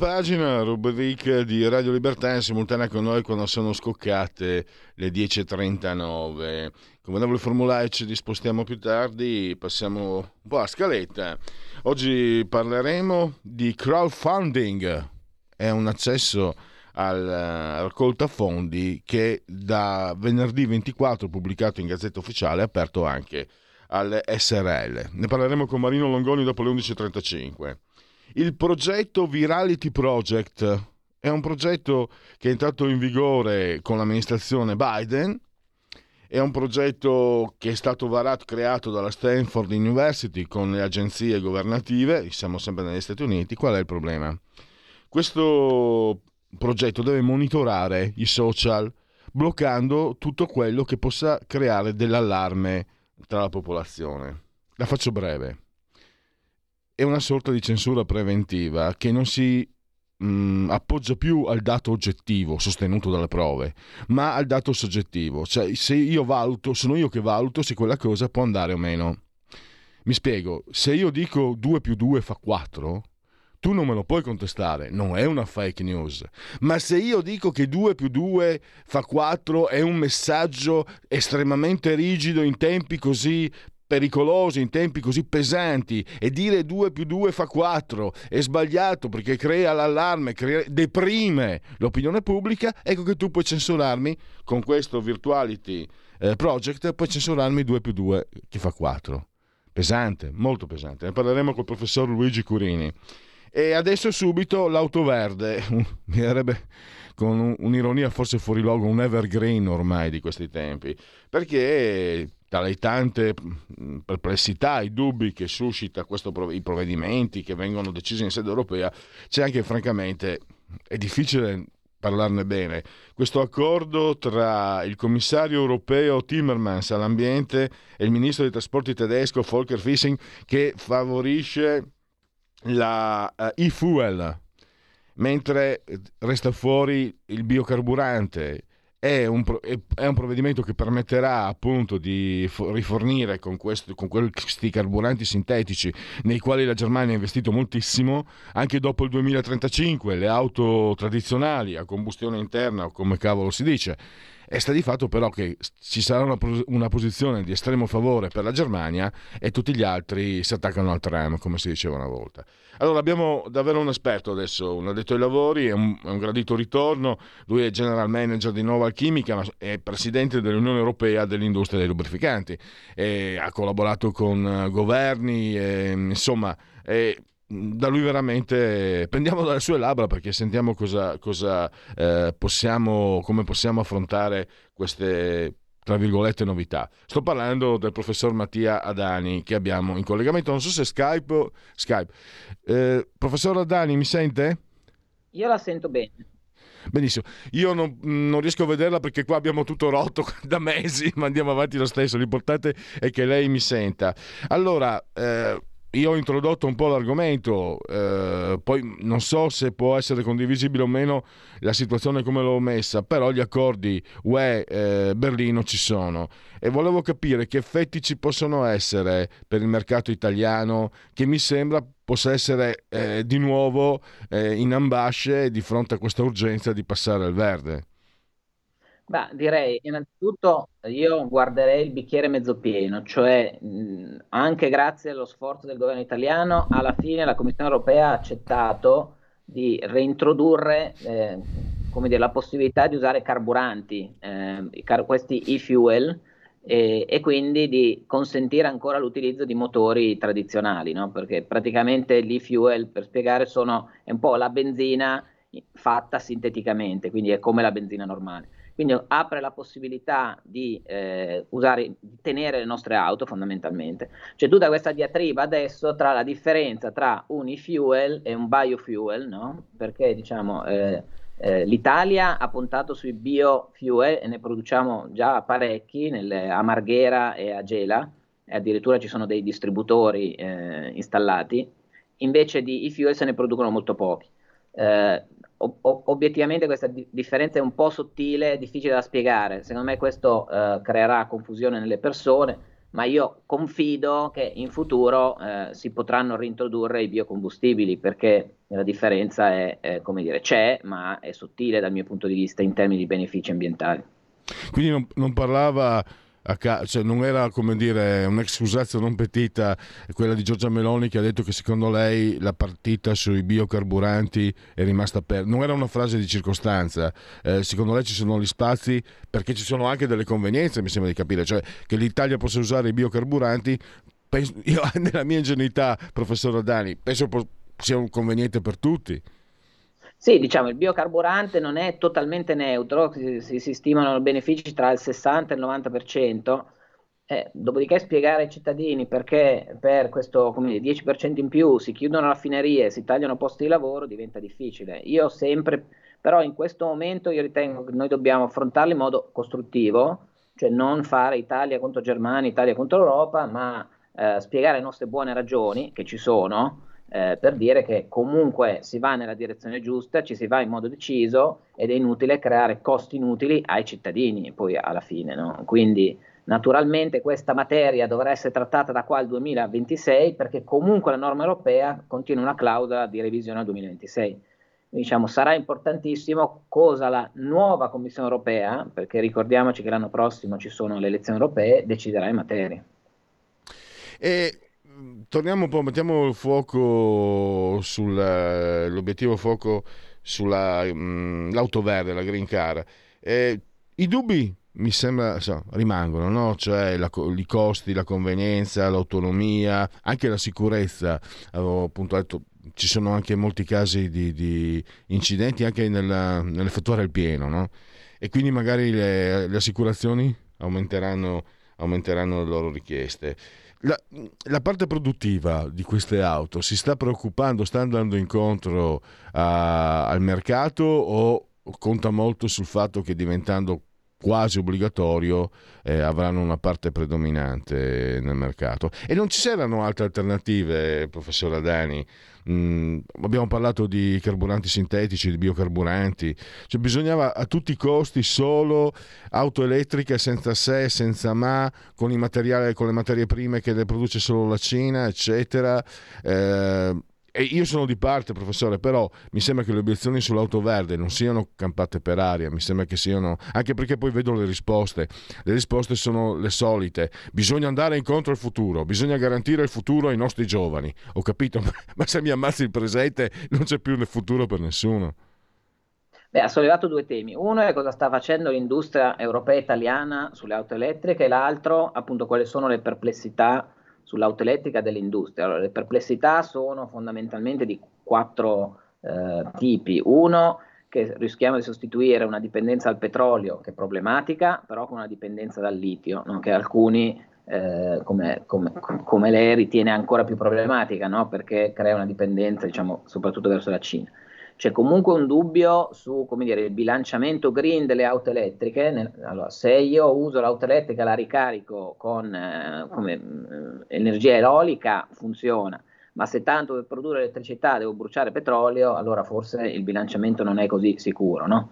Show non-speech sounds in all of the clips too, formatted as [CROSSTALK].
Pagina, rubrica di Radio Libertà in simultanea con noi quando sono scoccate le 10.39. Come formulare ci dispostiamo più tardi, passiamo un po' a scaletta. Oggi parleremo di crowdfunding, è un accesso al raccolta fondi che da venerdì 24 pubblicato in Gazzetta Ufficiale è aperto anche alle SRL. Ne parleremo con Marino Longoni dopo le 11.35. Il progetto Virality Project è un progetto che è entrato in vigore con l'amministrazione Biden, è un progetto che è stato varato, creato dalla Stanford University con le agenzie governative, siamo sempre negli Stati Uniti, qual è il problema? Questo progetto deve monitorare i social bloccando tutto quello che possa creare dell'allarme tra la popolazione. La faccio breve è una sorta di censura preventiva che non si mh, mm, appoggia più al dato oggettivo sostenuto dalle prove, ma al dato soggettivo. Cioè, se io valuto, sono io che valuto se quella cosa può andare o meno. Mi spiego, se io dico 2 più 2 fa 4, tu non me lo puoi contestare, non è una fake news. Ma se io dico che 2 più 2 fa 4 è un messaggio estremamente rigido in tempi così pericoloso in tempi così pesanti e dire 2 più 2 fa 4 è sbagliato perché crea l'allarme, crea, deprime l'opinione pubblica, ecco che tu puoi censurarmi con questo Virtuality eh, Project, puoi censurarmi 2 più 2 che fa 4. Pesante, molto pesante. Ne parleremo col professor Luigi Curini. E adesso subito l'auto verde, [LAUGHS] mi verrebbe con un'ironia forse fuori luogo, un evergreen ormai di questi tempi, perché tra le tante mm, perplessità, i dubbi che suscita questo, i provvedimenti che vengono decisi in sede europea, c'è anche francamente, è difficile parlarne bene, questo accordo tra il commissario europeo Timmermans all'ambiente e il ministro dei trasporti tedesco Volker Fissing che favorisce la uh, e-fuel, mentre resta fuori il biocarburante, è un, è un, provvedimento che permetterà appunto di rifornire con, questo, con, questi carburanti sintetici nei quali la Germania ha investito moltissimo anche dopo il 2035 le auto tradizionali a combustione interna o come cavolo si dice e sta di fatto però che ci sarà una, una, posizione di estremo favore per la Germania e tutti gli altri si attaccano al tram, come si diceva una volta. Allora abbiamo davvero un esperto adesso, un addetto ai lavori, è un, è un gradito ritorno, lui è general manager di Nova Chimica, ma è presidente dell'Unione Europea dell'industria dei lubrificanti, e ha collaborato con governi, e, insomma... È, da lui veramente prendiamo dalle sue labbra perché sentiamo cosa, cosa eh, possiamo, come possiamo affrontare queste tra virgolette novità. Sto parlando del professor Mattia Adani che abbiamo in collegamento, non so se Skype o Skype. Eh, professor Adani, mi sente? Io la sento bene. Benissimo, io non, non, riesco a vederla perché qua abbiamo tutto rotto [LAUGHS] da mesi, ma andiamo avanti lo stesso, l'importante è che lei mi senta. Allora, eh, io ho introdotto un po' l'argomento, eh, poi non so se può essere condivisibile o meno la situazione come l'ho messa, però gli accordi UE-Berlino eh, ci sono e volevo capire che effetti ci possono essere per il mercato italiano che mi sembra possa essere eh, di nuovo eh, in ambasce di fronte a questa urgenza di passare al verde. Beh, direi innanzitutto io guarderei il bicchiere mezzo pieno, cioè mh, anche grazie allo sforzo del governo italiano, alla fine la Commissione europea ha accettato di reintrodurre eh, dire, la possibilità di usare carburanti, eh, car- questi e-fuel, e, e, quindi di consentire ancora l'utilizzo di motori tradizionali, no? perché praticamente l'e-fuel, per spiegare, sono, è un po' la benzina fatta sinteticamente, quindi è come la benzina normale. Quindi apre la possibilità di eh, usare, di tenere le nostre auto fondamentalmente. C'è tutta questa diatriba adesso tra la differenza tra un e-fuel e un biofuel, no? Perché diciamo eh, eh, l'Italia ha puntato sui biofuel e ne produciamo già parecchi nelle, a Marghera e a Gela, e addirittura ci sono dei distributori eh, installati, invece di e-fuel se ne producono molto pochi. Eh, obiettivamente questa di- differenza è un po' sottile, difficile da spiegare. Secondo me questo eh, creerà confusione nelle persone, ma io confido che in futuro eh, si potranno reintrodurre i biocombustibili perché la differenza è, è, come dire, c'è, ma è sottile dal mio punto di vista in termini di benefici ambientali. Quindi non, non parlava Cioè non era come dire un'excusazio non petita quella di Giorgia Meloni che ha detto che secondo lei la partita sui biocarburanti è rimasta per non era una frase di circostanza eh, secondo lei ci sono gli spazi perché ci sono anche delle convenienze mi sembra di capire cioè che l'Italia possa usare i biocarburanti penso, [LAUGHS] io nella mia ingenuità professor Dani penso sia un conveniente per tutti sì, diciamo, il biocarburante non è totalmente neutro, si, si, stimano benefici tra il 60 e il 90%, eh, dopodiché spiegare ai cittadini perché per questo dire, 10% in più si chiudono raffinerie, si tagliano posti di lavoro diventa difficile. Io sempre, però in questo momento io ritengo che noi dobbiamo affrontarlo in modo costruttivo, cioè non fare Italia contro Germania, Italia contro Europa, ma eh, spiegare le nostre buone ragioni, che ci sono, eh, per dire che comunque si va nella direzione giusta, ci si va in modo deciso ed è inutile creare costi inutili ai cittadini poi alla fine. No? Quindi naturalmente questa materia dovrà essere trattata da qua al 2026 perché comunque la norma europea contiene una clausola di revisione al 2026. Diciamo, sarà importantissimo cosa la nuova Commissione europea, perché ricordiamoci che l'anno prossimo ci sono le elezioni europee, deciderà in materia. E torniamo un po', mettiamo il fuoco sull'obiettivo fuoco sull'auto mm, verde, la green car. Eh, I dubbi mi sembra so, rimangono, no? cioè la, i costi, la convenienza, l'autonomia, anche la sicurezza. Avevo appunto detto ci sono anche molti casi di, di incidenti anche nella, nell'effettuare il pieno, no? E quindi magari le, le assicurazioni aumenteranno, aumenteranno le loro richieste. La, la, parte produttiva di queste auto si sta preoccupando, sta andando incontro a, al mercato o conta molto sul fatto che diventando quasi obbligatorio eh, avranno una parte predominante nel mercato. E non ci saranno altre alternative, professor Adani? Mm, abbiamo parlato di carburanti sintetici, di biocarburanti, cioè bisognava a tutti i costi solo auto elettriche senza se, senza ma, con, con le materie prime che le produce solo la Cina, eccetera. Eh, e io sono di parte, professore, però mi sembra che le obiezioni sull'auto verde non siano campate per aria, mi sembra che siano, anche perché poi vedo le risposte, le risposte sono le solite, bisogna andare incontro al futuro, bisogna garantire il futuro ai nostri giovani, ho capito, [LAUGHS] ma se mi ammazzi il presente non c'è più nel futuro per nessuno. Beh, ha sollevato due temi. Uno è cosa sta facendo l'industria europea e italiana sulle auto elettriche e l'altro appunto quali sono le perplessità sull'auto elettrica dell'industria. Allora, le perplessità sono fondamentalmente di quattro eh, tipi. Uno, che rischiamo di sostituire una dipendenza dal petrolio, che è problematica, però con una dipendenza dal litio, no? che alcuni, eh, come, come, come, lei, ritiene ancora più problematica, no? perché crea una dipendenza, diciamo, soprattutto verso la Cina. C'è comunque un dubbio su dire, il bilanciamento green delle auto elettriche. Nel, allora, se io uso l'auto elettrica la ricarico con eh, come, eh, energia eolica, funziona. Ma se tanto per produrre elettricità devo bruciare petrolio, allora forse il bilanciamento non è così sicuro. No?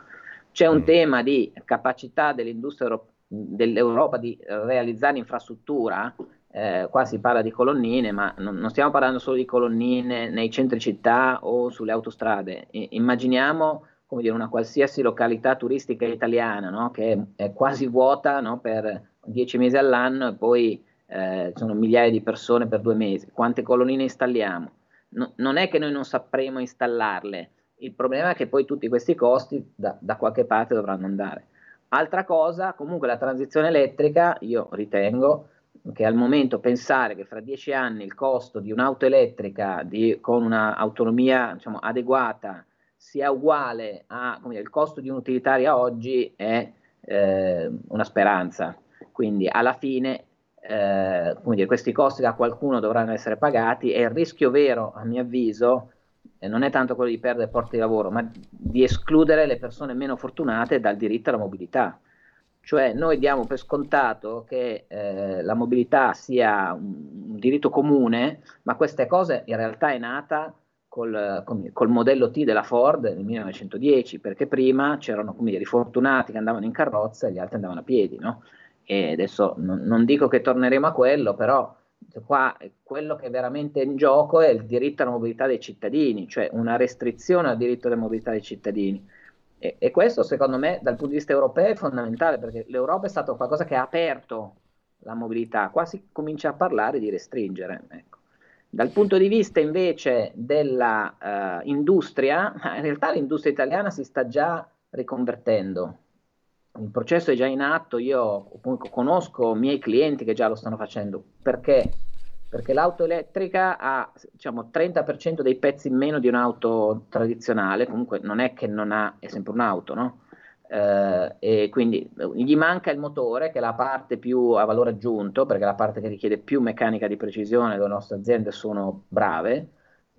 C'è un mm. tema di capacità dell'industria dell'Europa di realizzare infrastruttura eh, qua si parla di colonnine, ma non, non, stiamo parlando solo di colonnine nei centri città o sulle autostrade. I, immaginiamo come dire, una qualsiasi località turistica italiana no? che è, quasi vuota no? per dieci mesi all'anno e poi eh, sono migliaia di persone per due mesi. Quante colonnine installiamo? No, non è che noi non sapremo installarle, il problema è che poi tutti questi costi da, da qualche parte dovranno andare. Altra cosa, comunque la transizione elettrica, io ritengo, che al momento pensare che fra dieci anni il costo di un'auto elettrica di, con un'autonomia diciamo, adeguata sia uguale al costo di un'utilitaria oggi è eh, una speranza. Quindi alla fine eh, dire, questi costi da qualcuno dovranno essere pagati e il rischio vero, a mio avviso, eh, non è tanto quello di perdere posti di lavoro, ma di escludere le persone meno fortunate dal diritto alla mobilità. Cioè noi diamo per scontato che eh, la mobilità sia un, un, diritto comune, ma queste cose in realtà è nata col, col, modello T della Ford nel 1910, perché prima c'erano come dire, i fortunati che andavano in carrozza e gli altri andavano a piedi, no? E adesso non, non dico che torneremo a quello, però qua quello che è veramente in gioco è il diritto alla mobilità dei cittadini, cioè una restrizione al diritto alla mobilità dei cittadini. E, e, questo secondo me dal punto di vista europeo è fondamentale perché l'Europa è stato qualcosa che ha aperto la mobilità, qua si comincia a parlare di restringere. Ecco. Dal punto di vista invece dell'industria, uh, [LAUGHS] in realtà l'industria italiana si sta già riconvertendo, il processo è già in atto, io conosco miei clienti che già lo stanno facendo. Perché? Perché l'auto elettrica ha diciamo, 30% dei pezzi in meno di un'auto tradizionale, comunque non è che non ha, è sempre un'auto, no? Eh, e quindi gli manca il motore, che è la parte più a valore aggiunto, perché è la parte che richiede più meccanica di precisione, le nostre aziende sono brave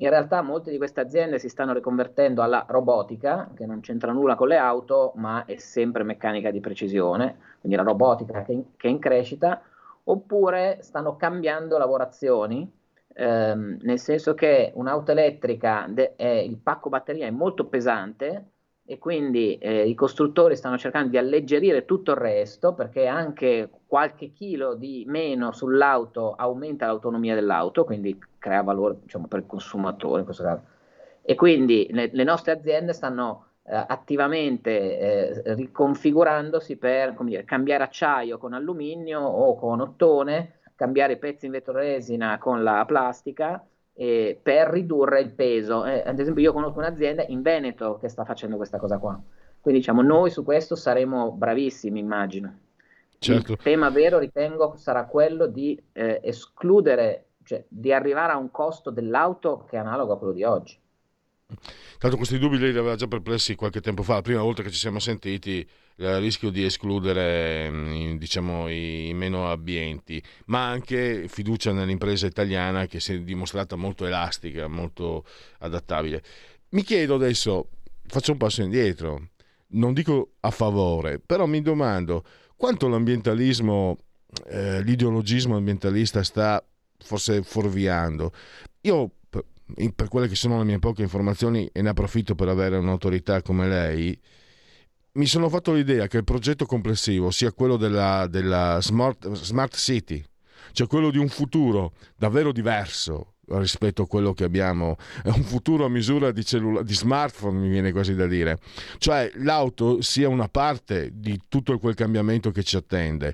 in realtà molte di queste aziende si stanno riconvertendo alla robotica, che non c'entra nulla con le auto, ma è sempre meccanica di precisione, quindi la robotica che, che è in crescita, oppure stanno cambiando lavorazioni, ehm, nel senso che un'auto elettrica, de- è, il pacco batteria è molto pesante, e quindi eh, i costruttori stanno cercando di alleggerire tutto il resto perché anche qualche chilo di meno sull'auto aumenta l'autonomia dell'auto, quindi crea valore diciamo, per il consumatore in questo caso. E quindi le, le nostre aziende stanno eh, attivamente eh, riconfigurandosi per dire, cambiare acciaio con alluminio o con ottone, cambiare pezzi in vetro resina con la plastica eh, per ridurre il peso. Eh, ad esempio, io conosco un'azienda in Veneto che sta facendo questa cosa qua. Quindi diciamo, noi su questo saremo bravissimi, immagino. Certo. Il tema vero, ritengo, sarà quello di eh, escludere, cioè di arrivare a un costo dell'auto che è analogo a quello di oggi. Tanto questi dubbi li aveva già perplessi qualche tempo fa, la prima volta che ci siamo sentiti, il rischio di escludere mm, diciamo, i meno abbienti, ma anche fiducia nell'impresa italiana che si è dimostrata molto elastica, molto adattabile. Mi chiedo adesso, faccio un passo indietro, non dico a favore, però mi domando quanto l'ambientalismo, eh, l'ideologismo ambientalista sta forse fuorviando. Io per quelle che sono le mie poche informazioni e ne approfitto per avere un'autorità come lei, mi sono fatto l'idea che il progetto complessivo sia quello della, della smart, smart, City, cioè quello di un futuro davvero diverso rispetto a quello che abbiamo, è un futuro a misura di, cellula- di smartphone, mi viene quasi da dire, cioè l'auto sia una parte di tutto quel cambiamento che ci attende.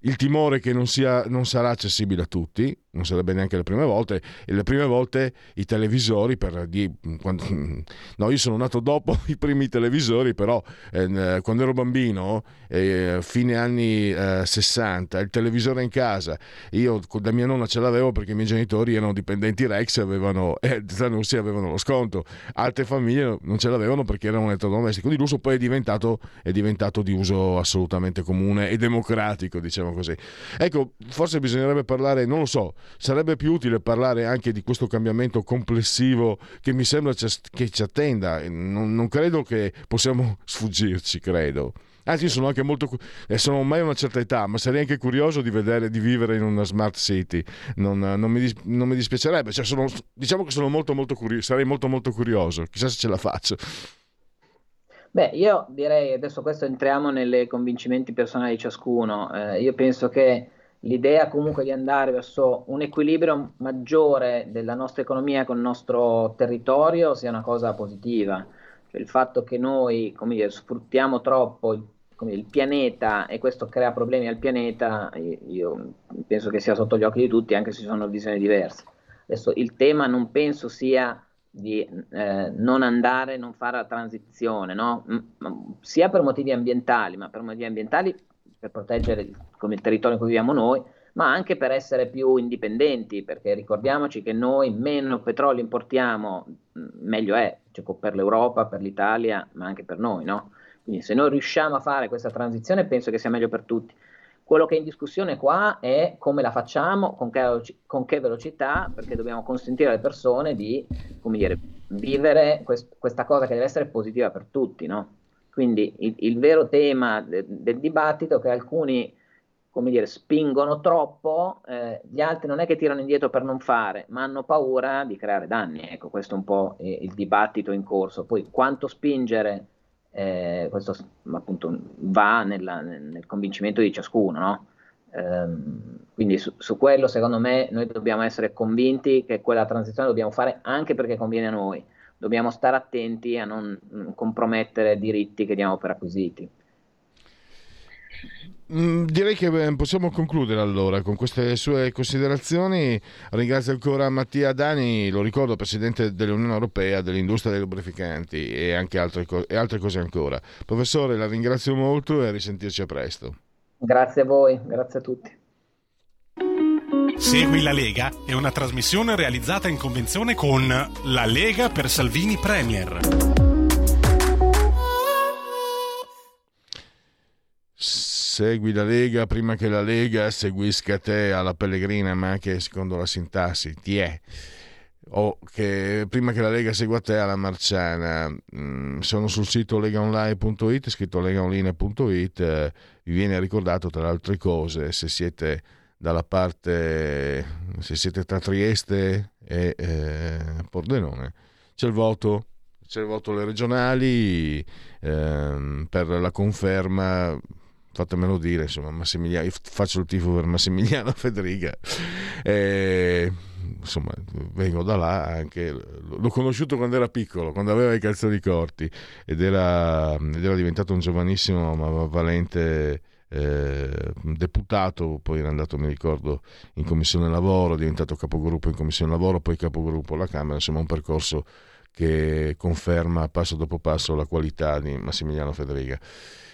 Il timore che non, sia, non sarà accessibile a tutti, non sarebbe neanche le prime volte, e le prime volte i televisori, per di, quando, [LAUGHS] no io sono nato dopo [LAUGHS] i primi televisori, però eh, quando ero bambino, eh, fine anni eh, 60, il televisore in casa, io da mia nonna ce l'avevo perché i miei genitori erano dipendenti Rex e avevano, eh, Zanussi avevano lo sconto, altre famiglie non ce l'avevano perché erano elettrodomestici, quindi l'uso poi è diventato, è diventato di uso assolutamente comune e democratico, diciamo così. Ecco, forse bisognerebbe parlare, non lo so, sarebbe più utile parlare anche di questo cambiamento complessivo che mi sembra che ci attenda. Non, non credo che possiamo [LAUGHS] sfuggirci, credo. Anzi, sono anche molto. Eh, sono ormai a una certa età, ma sarei anche curioso di vedere, di vivere in una smart city. Non, non, mi, non mi, dispiacerebbe. Cioè, sono, diciamo che sono molto, molto curioso. Sarei molto, molto curioso. Chissà se ce la faccio. Beh, io direi adesso questo entriamo nei convincimenti personali di ciascuno. Eh, io penso che l'idea comunque di andare verso un equilibrio maggiore della nostra economia con il nostro territorio sia una cosa positiva. Cioè, il fatto che noi dire, sfruttiamo troppo il, dire, il, pianeta e questo crea problemi al pianeta, io, penso che sia sotto gli occhi di tutti, anche se ci sono visioni diverse. Adesso il tema non penso sia di eh, non andare, non fare la transizione, no? Sia per motivi ambientali, ma per motivi ambientali per proteggere come il territorio in cui viviamo noi, ma anche per essere più indipendenti, perché ricordiamoci che noi meno petrolio importiamo, meglio è, cioè per l'Europa, per l'Italia, ma anche per noi, no? Quindi se noi riusciamo a fare questa transizione penso che sia meglio per tutti. Quello che è in discussione qua è come la facciamo, con che, con che velocità, perché dobbiamo consentire alle persone di dire, vivere quest, questa cosa che deve essere positiva per tutti. No? Quindi il, il vero tema de, del dibattito è che alcuni come dire, spingono troppo, eh, gli altri non è che tirano indietro per non fare, ma hanno paura di creare danni. Ecco, questo è un po' il dibattito in corso. Poi quanto spingere eh, questo appunto va nella, nel convincimento di ciascuno, no? ehm, quindi su, su, quello secondo me noi dobbiamo essere convinti che quella transizione dobbiamo fare anche perché conviene a noi, dobbiamo stare attenti a non compromettere diritti che diamo per acquisiti. Mm, direi che possiamo concludere allora con queste sue considerazioni. Ringrazio ancora Mattia Dani, lo ricordo, Presidente dell'Unione Europea dell'Industria dei Lubrificanti e anche altre, co- e altre cose ancora. Professore, la ringrazio molto e a risentirci a presto. Grazie a voi, grazie a tutti. Segui la Lega è una trasmissione realizzata in convenzione con La Lega per Salvini Premier. segui la Lega prima che la Lega seguisca te alla Pellegrina, ma anche secondo la sintassi, ti è. O che prima che la Lega segua te alla Marciana, mm, sono sul sito legaonline.it, scritto legaonline.it, eh, vi viene ricordato tra le altre cose se siete dalla parte, se siete tra Trieste e eh, Pordenone, c'è il voto c'è il voto alle regionali ehm, per la conferma fatemelo dire, insomma, Massimiliano, io faccio il tifo per Massimiliano [LAUGHS] Federica. E, insomma, vengo da là anche, l'ho conosciuto quando era piccolo, quando aveva i calzoni corti ed era, ed era diventato un giovanissimo ma valente eh, deputato, poi era andato, mi ricordo, in commissione lavoro, è diventato capogruppo in commissione lavoro, poi capogruppo alla Camera, insomma un percorso che conferma passo dopo passo la qualità di Massimiliano Federica.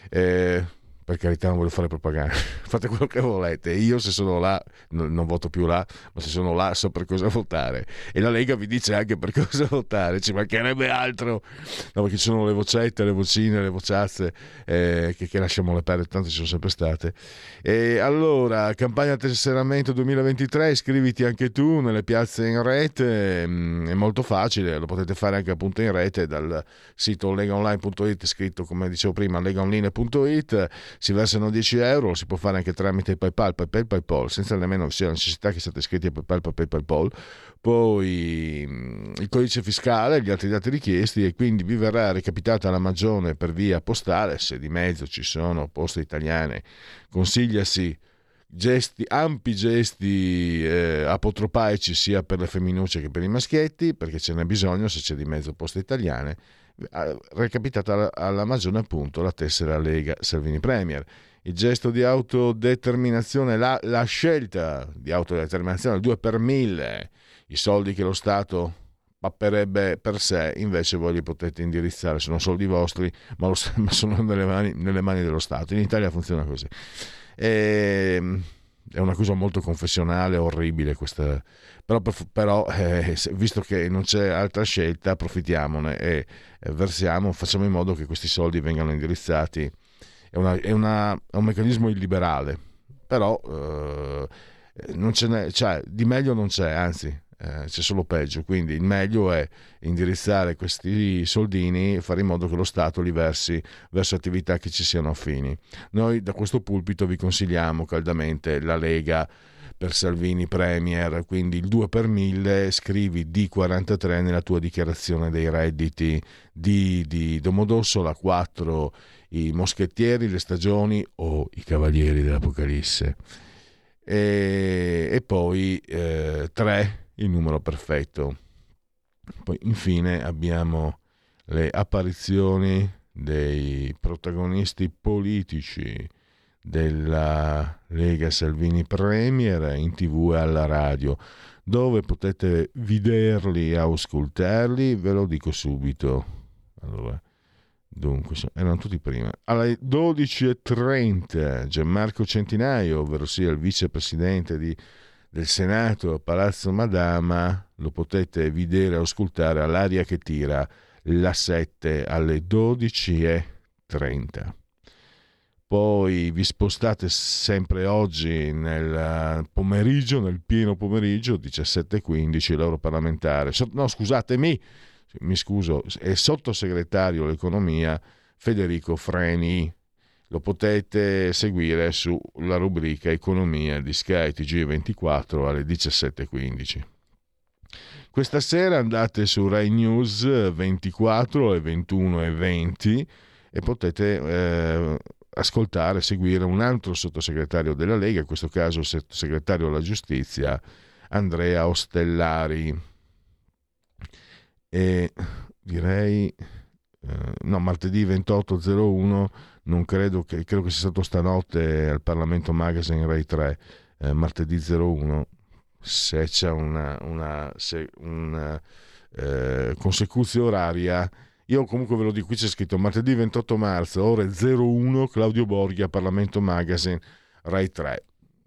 Eh, per carità non voglio fare propaganda, [LAUGHS] fate quello che volete, io se sono là non, non, voto più là, ma se sono là so per cosa votare. E la Lega vi dice anche per [LAUGHS] cosa votare, ci mancherebbe altro, no, perché ci sono le vocette, le vocine, le vociazze eh, che, che, lasciamo le perdere, tanto ci sono sempre state. E allora, campagna tesseramento 2023, iscriviti anche tu nelle piazze in rete, mm, è molto facile, lo potete fare anche appunto in rete dal sito legaonline.it scritto come dicevo prima legaonline.it si versano 10 euro, lo si può fare anche tramite PayPal, PayPal, PayPal, senza nemmeno sia la necessità che siate iscritti a PayPal, PayPal, PayPal. Poi mm, il codice fiscale, gli altri dati richiesti e quindi vi verrà recapitata la magione per via postale, se di mezzo ci sono poste italiane, consigliasi gesti, ampi gesti eh, apotropaici sia per le femminucce che per i maschietti, perché ce n'è bisogno se c'è di mezzo poste italiane recapitata alla Magione appunto la tessera Lega Salvini Premier. Il gesto di autodeterminazione, la, la scelta di autodeterminazione, il 2 per 1000, i soldi che lo Stato papperebbe per sé, invece voi li potete indirizzare, sono soldi vostri, ma, lo, [LAUGHS] ma sono nelle mani, nelle mani, dello Stato. In Italia funziona così. E, ehm, è una cosa molto confessionale, orribile questa, però, però [LAUGHS] eh, visto che non c'è altra scelta approfittiamone e versiamo, facciamo in modo che questi soldi vengano indirizzati, è, una, è, una, è un meccanismo illiberale, però eh, non ce n'è, cioè, di meglio non c'è, anzi eh, c'è solo peggio, quindi il meglio è indirizzare questi soldini e fare in modo che lo Stato li versi verso attività che ci siano affini. Noi da questo pulpito vi consigliamo caldamente la Lega per Salvini Premier, quindi il 2 per 1000 scrivi D43 nella tua dichiarazione dei redditi D di Domodossola, 4 i moschettieri, le stagioni o i cavalieri dell'Apocalisse. E, e poi eh, 3 il numero perfetto. Poi infine abbiamo le apparizioni dei protagonisti politici della Lega Salvini Premier in tv e alla radio. Dove potete vederli e auscultarli? Ve lo dico subito. Allora, dunque, erano tutti prima. Alle 12.30 Gianmarco Centinaio, ovvero sia il vicepresidente di del Senato a Palazzo Madama lo potete vedere e ascoltare all'aria che tira la 7 alle 12.30. Poi vi spostate sempre oggi nel pomeriggio, nel pieno pomeriggio, 17.15, l'europarlamentare. No, scusatemi, mi scuso, è sottosegretario all'economia Federico Freni. Lo potete seguire sulla rubrica Economia di Sky TG24 alle 17.15. Questa sera andate su Rai News 24 alle 21 e 20 e potete eh, ascoltare, seguire un altro sottosegretario della Lega, in questo caso il sottosegretario alla giustizia Andrea Ostellari. E direi, eh, no, martedì 28.01, non credo che, credo che sia stato stanotte al Parlamento Magazine Rai 3, eh, martedì 01 se c'è una, una, se una eh, consecuzione oraria. Io comunque ve lo dico, qui c'è scritto martedì 28 marzo, ore 01, Claudio Borghi a Parlamento Magazine, Rai 3.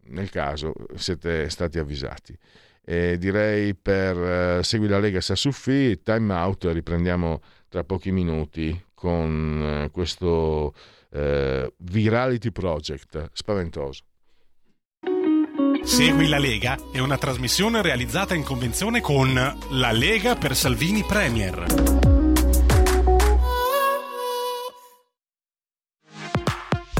Nel caso siete stati avvisati. E direi per eh, Segui la Lega Sassuffi, time out, riprendiamo tra pochi minuti con eh, questo eh, Virality Project spaventoso. Segui la Lega è una trasmissione realizzata in convenzione con La Lega per Salvini Premier.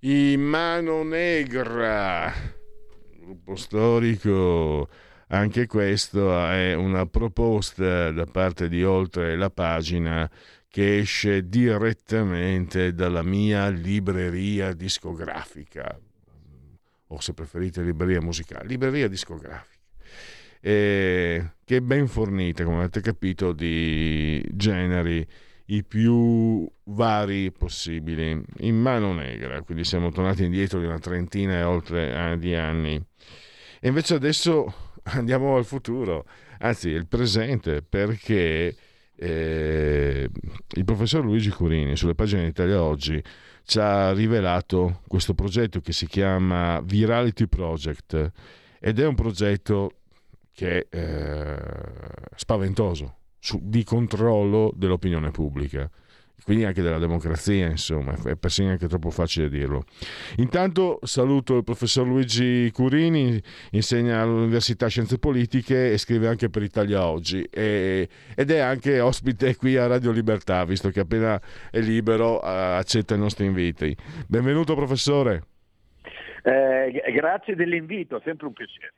I Mano Negra, gruppo storico, anche questo è una proposta da parte di Oltre la pagina che esce direttamente dalla mia libreria discografica, o se preferite libreria musicale, libreria discografica. Eh, che è ben fornita, come avete capito, di generi i più vari possibili, in mano negra, quindi siamo tornati indietro di una trentina e oltre eh, di anni. E invece adesso [LAUGHS] andiamo al futuro, anzi il presente, perché eh, il professor Luigi Curini sulle pagine di Italia Oggi ci ha rivelato questo progetto che si chiama Virality Project ed è un progetto che è eh, spaventoso su, di controllo dell'opinione pubblica quindi anche della democrazia, insomma, è persino anche troppo facile dirlo. Intanto saluto il professor Luigi Curini, insegna all'Università Scienze Politiche e scrive anche per Italia Oggi e, ed è anche ospite qui a Radio Libertà, visto che appena è libero accetta i nostri inviti. Benvenuto professore. Eh, grazie dell'invito, sempre un piacere.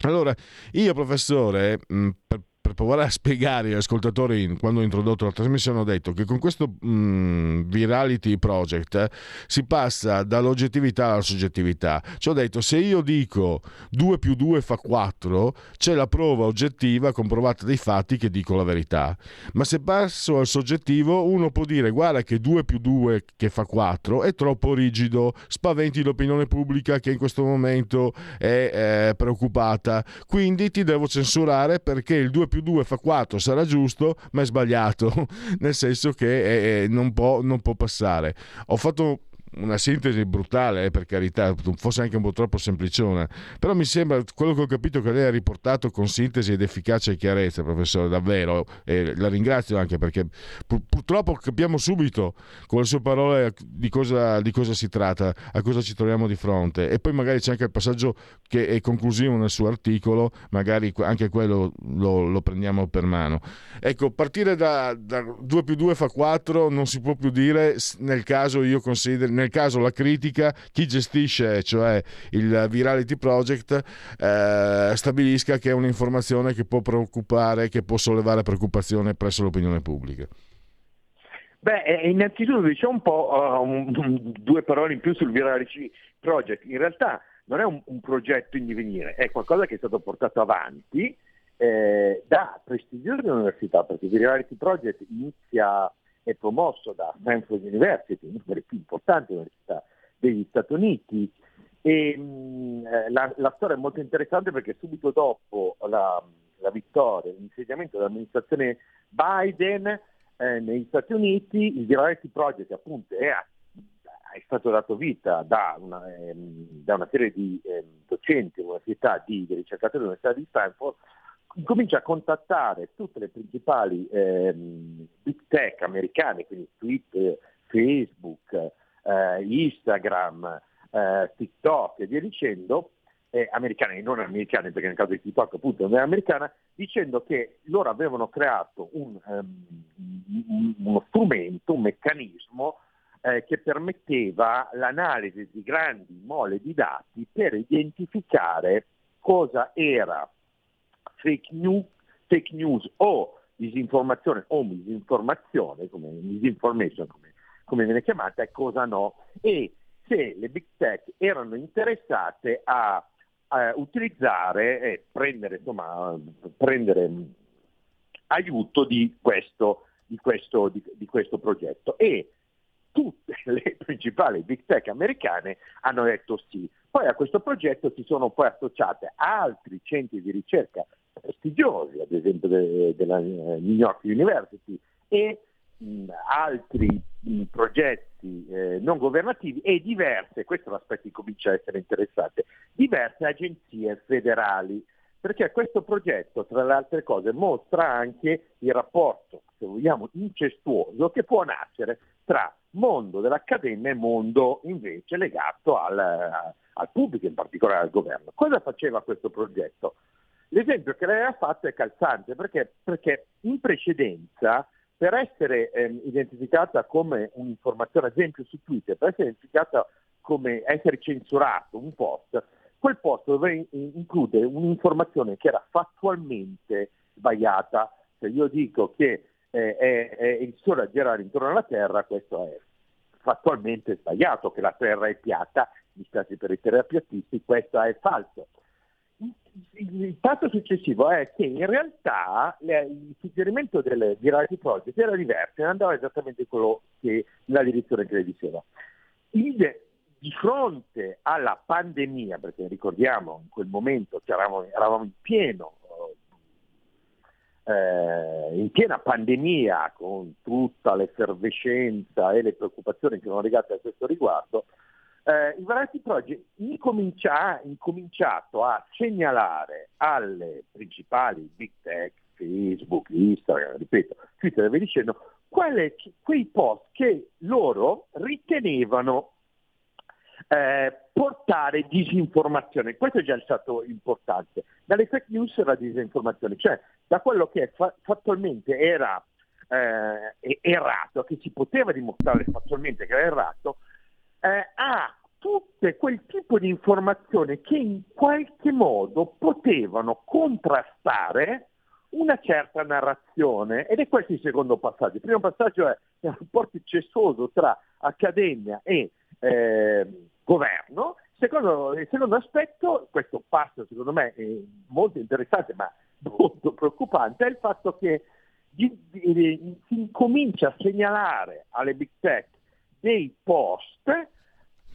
Allora, io professore, mh, per, per provare a spiegare agli ascoltatori quando ho introdotto la trasmissione ho detto che con questo mh, Virality Project eh, si passa dall'oggettività alla soggettività. Ci ho detto se io dico 2 più 2 fa 4 c'è la prova oggettiva comprovata dai fatti che dico la verità. Ma se passo al soggettivo uno può dire guarda che 2 più 2 che fa 4 è troppo rigido, spaventi l'opinione pubblica che in questo momento è eh, preoccupata, quindi ti devo censurare perché il 2 più più 2 fa 4 sarà giusto, ma è sbagliato, [LAUGHS] nel senso che è, è, non, può, non può passare. Ho fatto una sintesi brutale, eh, per carità, forse anche un po' troppo sempliciona, però mi sembra, quello che ho capito che lei ha riportato con sintesi ed efficacia e chiarezza, professore, davvero, e la ringrazio anche perché pur, purtroppo capiamo subito con le sue parole di cosa, di cosa, si tratta, a cosa ci troviamo di fronte e poi magari c'è anche il passaggio che è conclusivo nel suo articolo, magari anche quello lo, lo prendiamo per mano. Ecco, partire da, da 2 più 2 fa 4 non si può più dire nel caso io consideri nel caso la critica, chi gestisce, cioè il Virality Project, eh, stabilisca che è un'informazione che può preoccupare, che può sollevare preoccupazione presso l'opinione pubblica. Beh, eh, innanzitutto diciamo un po' uh, un, due parole in più sul Virality Project. In realtà non è un, un progetto in divenire, è qualcosa che è stato portato avanti eh, da prestigiose università, perché il Virality Project inizia è promosso da Stanford University, una delle più importanti università degli Stati Uniti. E, mh, eh, la, la, storia è molto interessante perché subito dopo la, la vittoria, l'insediamento dell'amministrazione Biden eh, negli Stati Uniti, il Virality Project appunto è, è stato dato vita da una, ehm, da una serie di eh, docenti dell'università di, di ricercatori dell'Università di Stanford comincia a contattare tutte le principali ehm, big tech americane, quindi Twitter, Facebook, eh, Instagram, eh, TikTok e via dicendo, eh, americane e non americane, perché nel caso di TikTok appunto non è americana, dicendo che loro avevano creato un, um, uno strumento, un meccanismo eh, che permetteva l'analisi di grandi mole di dati per identificare cosa era fake news, fake news o disinformazione o misinformazione, come misinformation come, come viene chiamata, e cosa no. E se le big tech erano interessate a, a utilizzare e prendere, insomma, prendere aiuto di questo, di questo, di, di questo progetto. E tutte [LAUGHS] le principali big tech americane hanno detto sì. Poi a questo progetto si sono poi associate altri centri di ricerca prestigiosi, ad esempio de, della eh, New York University, e mh, altri mh, progetti eh, non governativi e diverse, questo è l'aspetto che comincia a essere interessante, diverse agenzie federali, perché questo progetto, tra le altre cose, mostra anche il rapporto, se vogliamo, incestuoso che può nascere tra mondo dell'accademia e mondo invece legato al, al pubblico, in particolare al governo. Cosa faceva questo progetto? L'esempio che lei ha fatto è calzante perché, perché in precedenza per essere eh, identificata come un'informazione, ad esempio su Twitter, per essere identificata come essere censurato un post, quel post doveva includere un'informazione che era fattualmente sbagliata. Se io dico che eh, è, è il Sole a girare intorno alla Terra, questo è fattualmente sbagliato, che la Terra è piatta, mi spiace per i terapiatisti, questo è falso. Il fatto successivo è che in realtà il suggerimento del, di Reality Project era diverso e andava esattamente quello che, nella direzione che le diceva. Di fronte alla pandemia, perché ricordiamo in quel momento che eravamo, eravamo in pieno eh, in piena pandemia, con tutta l'effervescenza e le preoccupazioni che sono legate a questo riguardo, eh, il Variety Project ha incominciato a segnalare alle principali big tech, Facebook, Instagram, ripeto, Twitter e via dicendo, quelle, quei post che loro ritenevano eh, portare disinformazione. Questo è già stato importante. Dalle fake news alla disinformazione, cioè da quello che fa- fattualmente era eh, errato, che si poteva dimostrare fattualmente che era errato, eh, a tutte quel tipo di informazioni che in qualche modo potevano contrastare una certa narrazione ed è questo il secondo passaggio. Il primo passaggio è il rapporto cestoso tra accademia e eh, governo. Secondo, il secondo aspetto, questo passo secondo me è molto interessante ma molto preoccupante, è il fatto che si incomincia a segnalare alle big tech dei post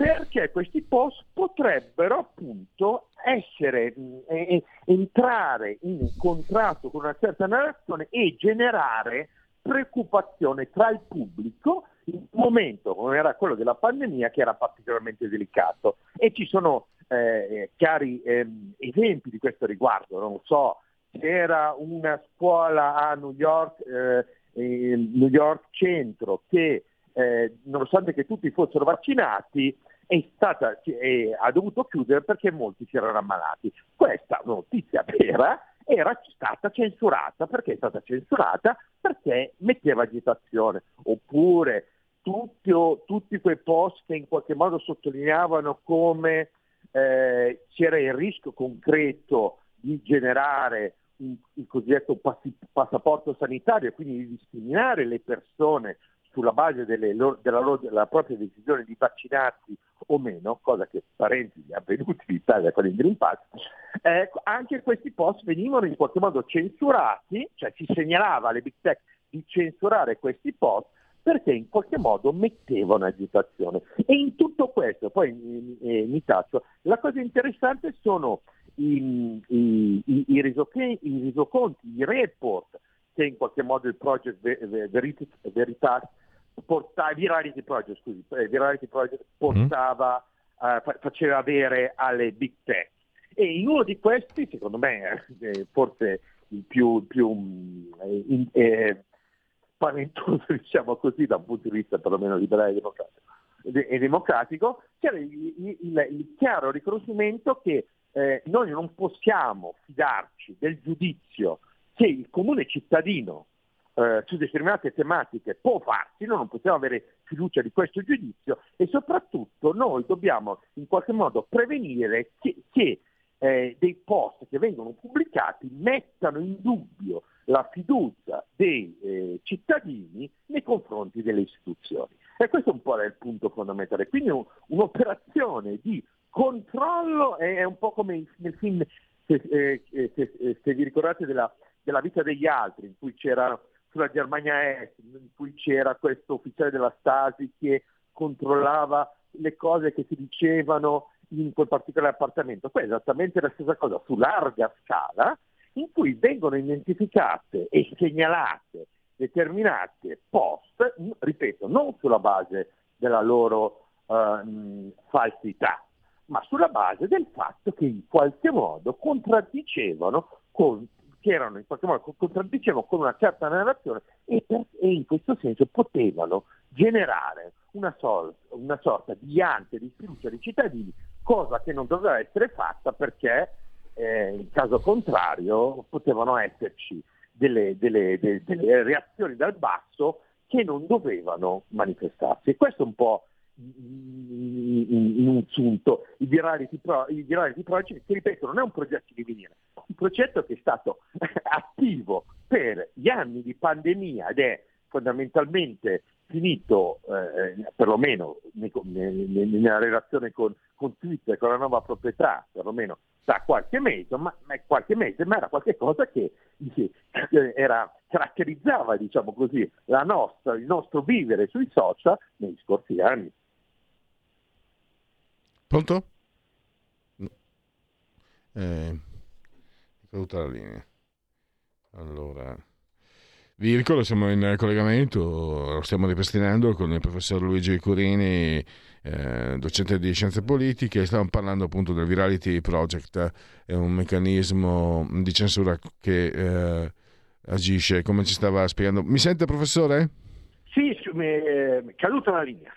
perché questi post potrebbero appunto essere, eh, entrare in contratto con una certa narrazione e generare preoccupazione tra il pubblico in un momento come era quello della pandemia che era particolarmente delicato. E ci sono eh, chiari eh, esempi di questo riguardo, non so, c'era una scuola a New York, eh, New York Centro che eh, nonostante che tutti fossero vaccinati è stata, è, ha dovuto chiudere perché molti si erano ammalati. Questa notizia vera era stata censurata. Perché è stata censurata? Perché metteva agitazione. Oppure tutti, tutti quei post che in qualche modo sottolineavano come eh, c'era il rischio concreto di generare il cosiddetto passaporto sanitario quindi di discriminare le persone sulla base delle, della, loro, della, propria decisione di vaccinarsi o meno, cosa che parenti è avvenuta in Italia con il Green Pass, eh, anche questi post venivano in qualche modo censurati, cioè si segnalava alle big tech di censurare questi post perché in qualche modo mettevano agitazione. E in tutto questo, poi mi, eh, mi taccio, la cosa interessante sono i, i, i, i, risoconti, i report che in qualche modo il project Veritas, Veritas portava, Virality Project, scusi, eh, Virality Project portava, mm. uh, faceva avere alle big tech. E in uno di questi, secondo me, eh, forse il più, più eh, in, eh, spaventoso, [LAUGHS] diciamo così, da un punto di vista perlomeno liberale e democratico, e democratico c'era il, il, il chiaro riconoscimento che eh, noi non possiamo fidarci del giudizio che il comune cittadino eh, su determinate tematiche può farsi, noi non possiamo avere fiducia di questo giudizio e soprattutto noi dobbiamo in qualche modo prevenire che, che eh, dei post che vengono pubblicati mettano in dubbio la fiducia dei eh, cittadini nei confronti delle istituzioni. E questo un po' è il punto fondamentale. Quindi un, un'operazione di controllo è, un po' come nel film, se, eh, se, se vi ricordate, della, della, vita degli altri, in cui c'era sulla Germania Est, in cui c'era questo ufficiale della Stasi che controllava le cose che si dicevano in quel particolare appartamento. Qua è esattamente la stessa cosa su larga scala, in cui vengono identificate e segnalate determinate post, ripeto, non sulla base della loro uh, falsità, ma sulla base del fatto che in qualche modo contraddicevano con, che erano in qualche modo contraddicevano con una certa narrazione e, per, e in questo senso potevano generare una, sol, una sorta di ante di sfiducia dei cittadini, cosa che non doveva essere fatta perché eh, in caso contrario potevano esserci delle, delle, delle, delle reazioni dal basso che non dovevano manifestarsi. Questo è un po' in, un sunto i virality, pro, project, che ripeto non è un progetto di venire, è un progetto che è stato [LAUGHS] attivo per gli anni di pandemia ed è fondamentalmente finito, eh, perlomeno nella relazione con, con Twitter, con la nuova proprietà, perlomeno da qualche mese, ma, qualche mese, ma era qualcosa che, che era, caratterizzava diciamo così, nostra, il nostro vivere sui social negli scorsi anni. Pronto? No. Eh, è caduta la linea. Allora, vi ricordo siamo in collegamento, lo stiamo ripristinando con il professor Luigi Curini, eh, docente di scienze politiche, stiamo parlando appunto del Virality Project, è un meccanismo di censura che eh, agisce, come ci stava spiegando. Mi sente professore? Sì, è caduta la linea.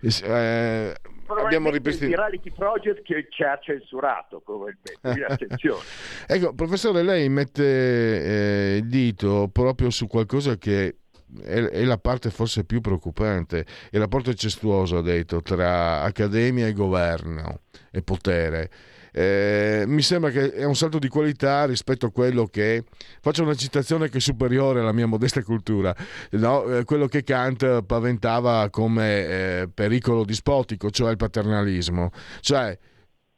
Eh, abbiamo ripristinato il reality project che ci ha censurato probabilmente [LAUGHS] attenzione ecco professore lei mette eh, il dito proprio su qualcosa che è, è, la parte forse più preoccupante il rapporto incestuoso ha detto tra accademia e governo e potere eh, mi sembra che è un salto di qualità rispetto a quello che faccio una citazione che è superiore alla mia modesta cultura no? eh, quello che Kant paventava come eh, pericolo dispotico cioè il paternalismo cioè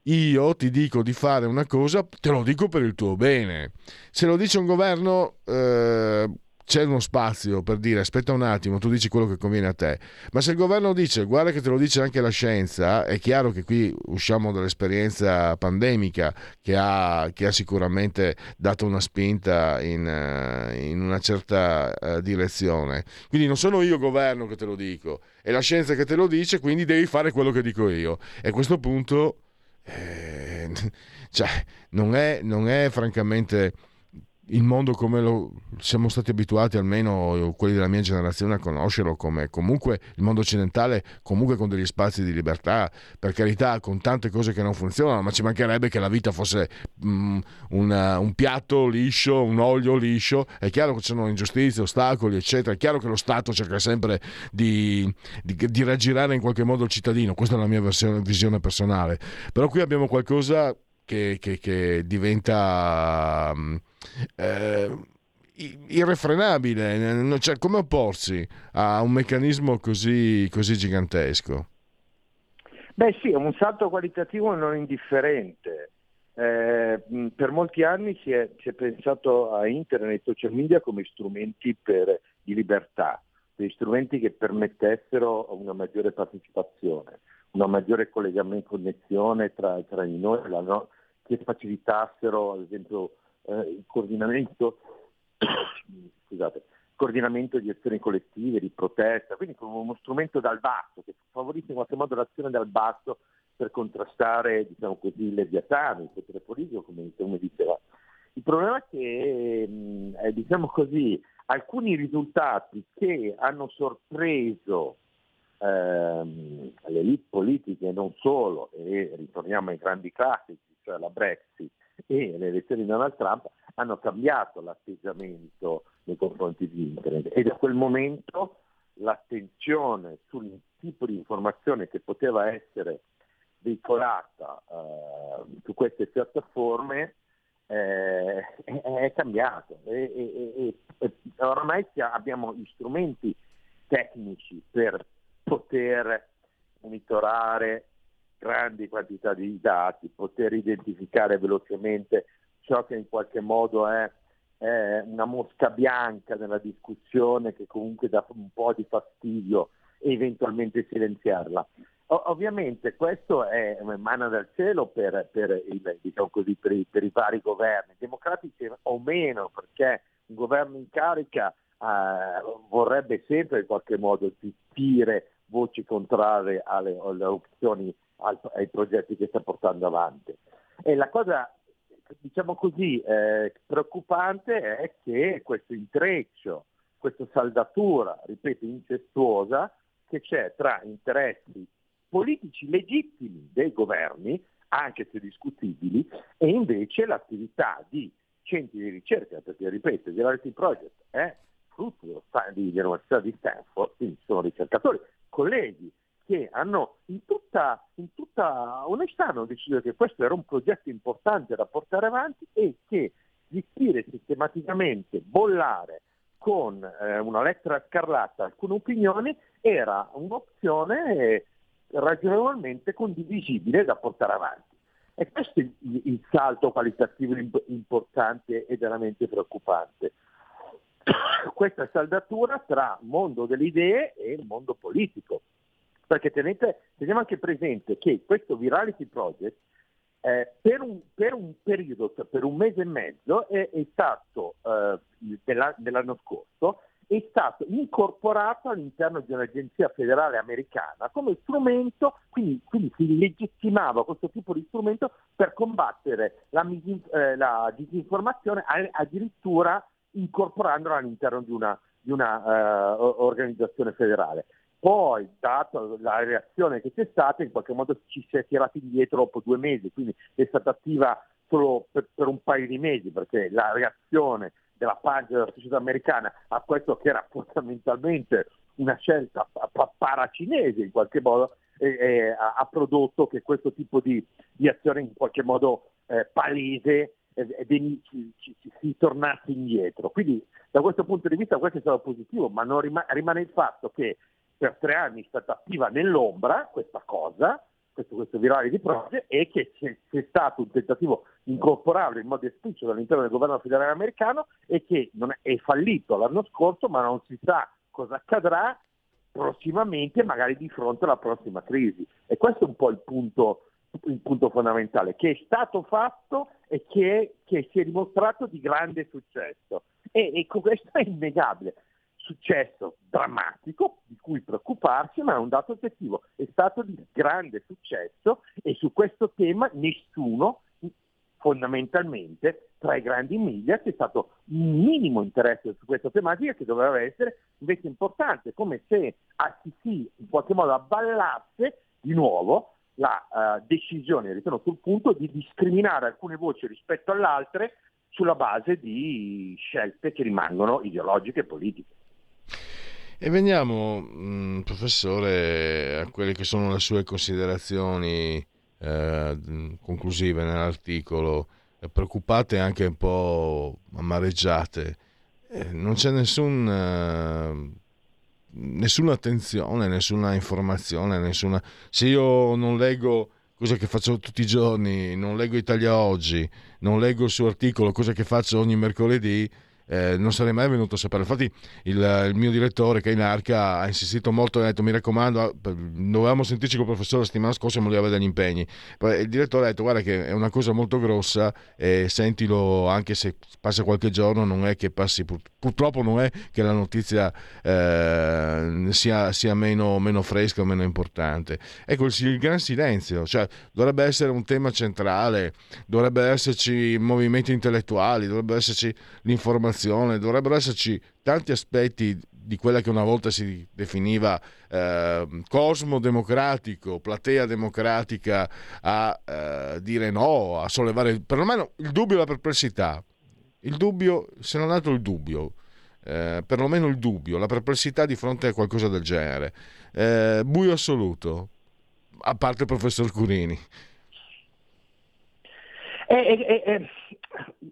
io ti dico di fare una cosa, te lo dico per il tuo bene. Se lo dice un governo, eh, c'è uno spazio per dire aspetta un attimo, tu dici quello che conviene a te, ma se il governo dice guarda che te lo dice anche la scienza, è chiaro che qui usciamo dall'esperienza pandemica che ha, che ha sicuramente dato una spinta in, eh, in una certa uh, direzione. Quindi non sono io governo che te lo dico, è la scienza che te lo dice, quindi devi fare quello che dico io. E a questo punto... Eh, [LAUGHS] cioè, non è, non è francamente il mondo come lo siamo stati abituati, almeno quelli della mia generazione, a conoscerlo, come comunque il mondo occidentale, comunque con degli spazi di libertà, per carità, con tante cose che non funzionano, ma ci mancherebbe che la vita fosse um, una, un piatto liscio, un olio liscio. È chiaro che ci sono ingiustizie, ostacoli, eccetera. È chiaro che lo Stato cerca sempre di, di, di raggirare in qualche modo il cittadino. Questa è la mia versione, visione personale. Però qui abbiamo qualcosa che, che, che diventa eh, irrefrenabile, cioè, come opporsi a un meccanismo così, così gigantesco? Beh sì, è un salto qualitativo non indifferente. Eh, per molti anni si è, si è, pensato a internet e social media come strumenti per, di libertà, degli strumenti che permettessero una maggiore partecipazione, una maggiore collegamento, connessione tra, tra di noi, no, che facilitassero ad esempio eh, il coordinamento, [COUGHS] scusate, coordinamento di azioni collettive, di protesta, quindi come uno strumento dal basso che favorisce in qualche modo l'azione dal basso per contrastare diciamo così, il leviatano, il potere politico, come, come diceva. Il problema è che eh, diciamo così, alcuni risultati che hanno sorpreso ehm, le elite politiche non solo, e ritorniamo ai grandi classici, cioè la Brexit, e le elezioni di Donald Trump hanno cambiato l'atteggiamento nei confronti di Internet. E da quel momento l'attenzione sul tipo di informazione che poteva essere veicolata uh, su queste piattaforme eh, è, è, cambiato. E, e, e, oramai abbiamo gli strumenti tecnici per poter monitorare grandi quantità di dati, poter identificare velocemente ciò che in qualche modo è, è una mosca bianca nella discussione che comunque dà un po' di fastidio e eventualmente silenziarla. O- ovviamente questo è emana dal cielo per, per, il, diciamo così, per, i, per, i, vari governi, democratici o meno, perché un governo in carica eh, vorrebbe sempre in qualche modo zittire voci contrarie alle, alle opzioni ai progetti che sta portando avanti. E la cosa, diciamo così, eh, preoccupante è che questo intreccio, questa saldatura, ripeto, incestuosa, che c'è tra interessi politici legittimi dei governi, anche se discutibili, e invece l'attività di centri di ricerca, perché ripeto, il Reality Project è frutto dell'Università di Stanford, quindi sono ricercatori, colleghi che hanno in tutta, in tutta onestà deciso che questo era un progetto importante da portare avanti e che gestire sistematicamente, bollare con eh, una lettera scarlatta alcune opinioni era un'opzione eh, ragionevolmente condivisibile da portare avanti. E questo è il, il salto qualitativo importante e veramente preoccupante. [COUGHS] Questa saldatura tra mondo delle idee e mondo politico. Perché tenete, teniamo anche presente che questo Virality Project eh, per, un, per, un, periodo, cioè per un mese e mezzo, è, è stato, eh, della, dell'anno scorso, è stato incorporato all'interno di un'agenzia federale americana come strumento, quindi, quindi si legittimava questo tipo di strumento per combattere la, eh, la disinformazione addirittura incorporandolo all'interno di una, di una uh, organizzazione federale. Poi, dato la reazione che c'è stata, in qualche modo ci si è tirati indietro dopo due mesi, quindi è stata attiva solo per, per un paio di mesi, perché la reazione della pagina della società americana a questo che era fondamentalmente una scelta paracinese in qualche modo, eh, eh, ha prodotto che questo tipo di, di azione in qualche modo eh, palese si tornasse indietro. Quindi da questo punto di vista questo è stato positivo, ma rima- rimane il fatto che per tre anni è stata attiva nell'ombra questa cosa, questo, questo virale di Proge, e che c'è, c'è, stato un tentativo di incorporarlo in modo esplicito all'interno del governo federale americano e che è, è fallito l'anno scorso, ma non si sa cosa accadrà prossimamente, magari di fronte alla prossima crisi. E questo è un po' il punto, il punto fondamentale, che è stato fatto e che, che, si è dimostrato di grande successo. E, e questo è innegabile successo drammatico di cui preoccuparsi, ma è un dato oggettivo, è stato di grande successo e su questo tema nessuno fondamentalmente tra i grandi media c'è stato un minimo interesse su questa tematica che doveva essere invece importante, come se ACC in qualche modo abballasse di nuovo la uh, decisione, ritorno sul punto, di discriminare alcune voci rispetto alle altre sulla base di scelte che rimangono ideologiche e politiche. E veniamo, mh, mm, professore, a quelle che sono le sue considerazioni eh, conclusive nell'articolo, eh, preoccupate e anche un po' amareggiate. Eh, non c'è nessun, eh, nessuna attenzione, nessuna informazione, nessuna... Se io non leggo cosa che faccio tutti i giorni, non leggo Italia Oggi, non leggo il suo articolo, cosa che faccio ogni mercoledì, eh, non sarei mai venuto a sapere. Infatti, il, il mio direttore, che è in arca, ha insistito molto e ha detto: Mi raccomando, ah, dovevamo sentirci con il professore la settimana scorsa, ma lui aveva degli impegni. Poi il direttore ha detto: Guarda, che è una cosa molto grossa, e sentilo anche se passa qualche giorno, non è che passi. Pur, purtroppo, non è che la notizia eh, sia, sia meno, meno, fresca o meno importante. Ecco il, il gran silenzio, cioè dovrebbe essere un tema centrale, dovrebbe esserci movimenti intellettuali, dovrebbe esserci l'informazione formazione, dovrebbero esserci tanti aspetti di quella che una volta si definiva eh, cosmo democratico, platea democratica, a eh, dire no, a sollevare perlomeno il dubbio e la perplessità. Il dubbio, se non altro il dubbio, eh, perlomeno il dubbio, la perplessità di fronte a qualcosa del genere. Eh, buio assoluto, a parte il professor Curini. Eh, eh,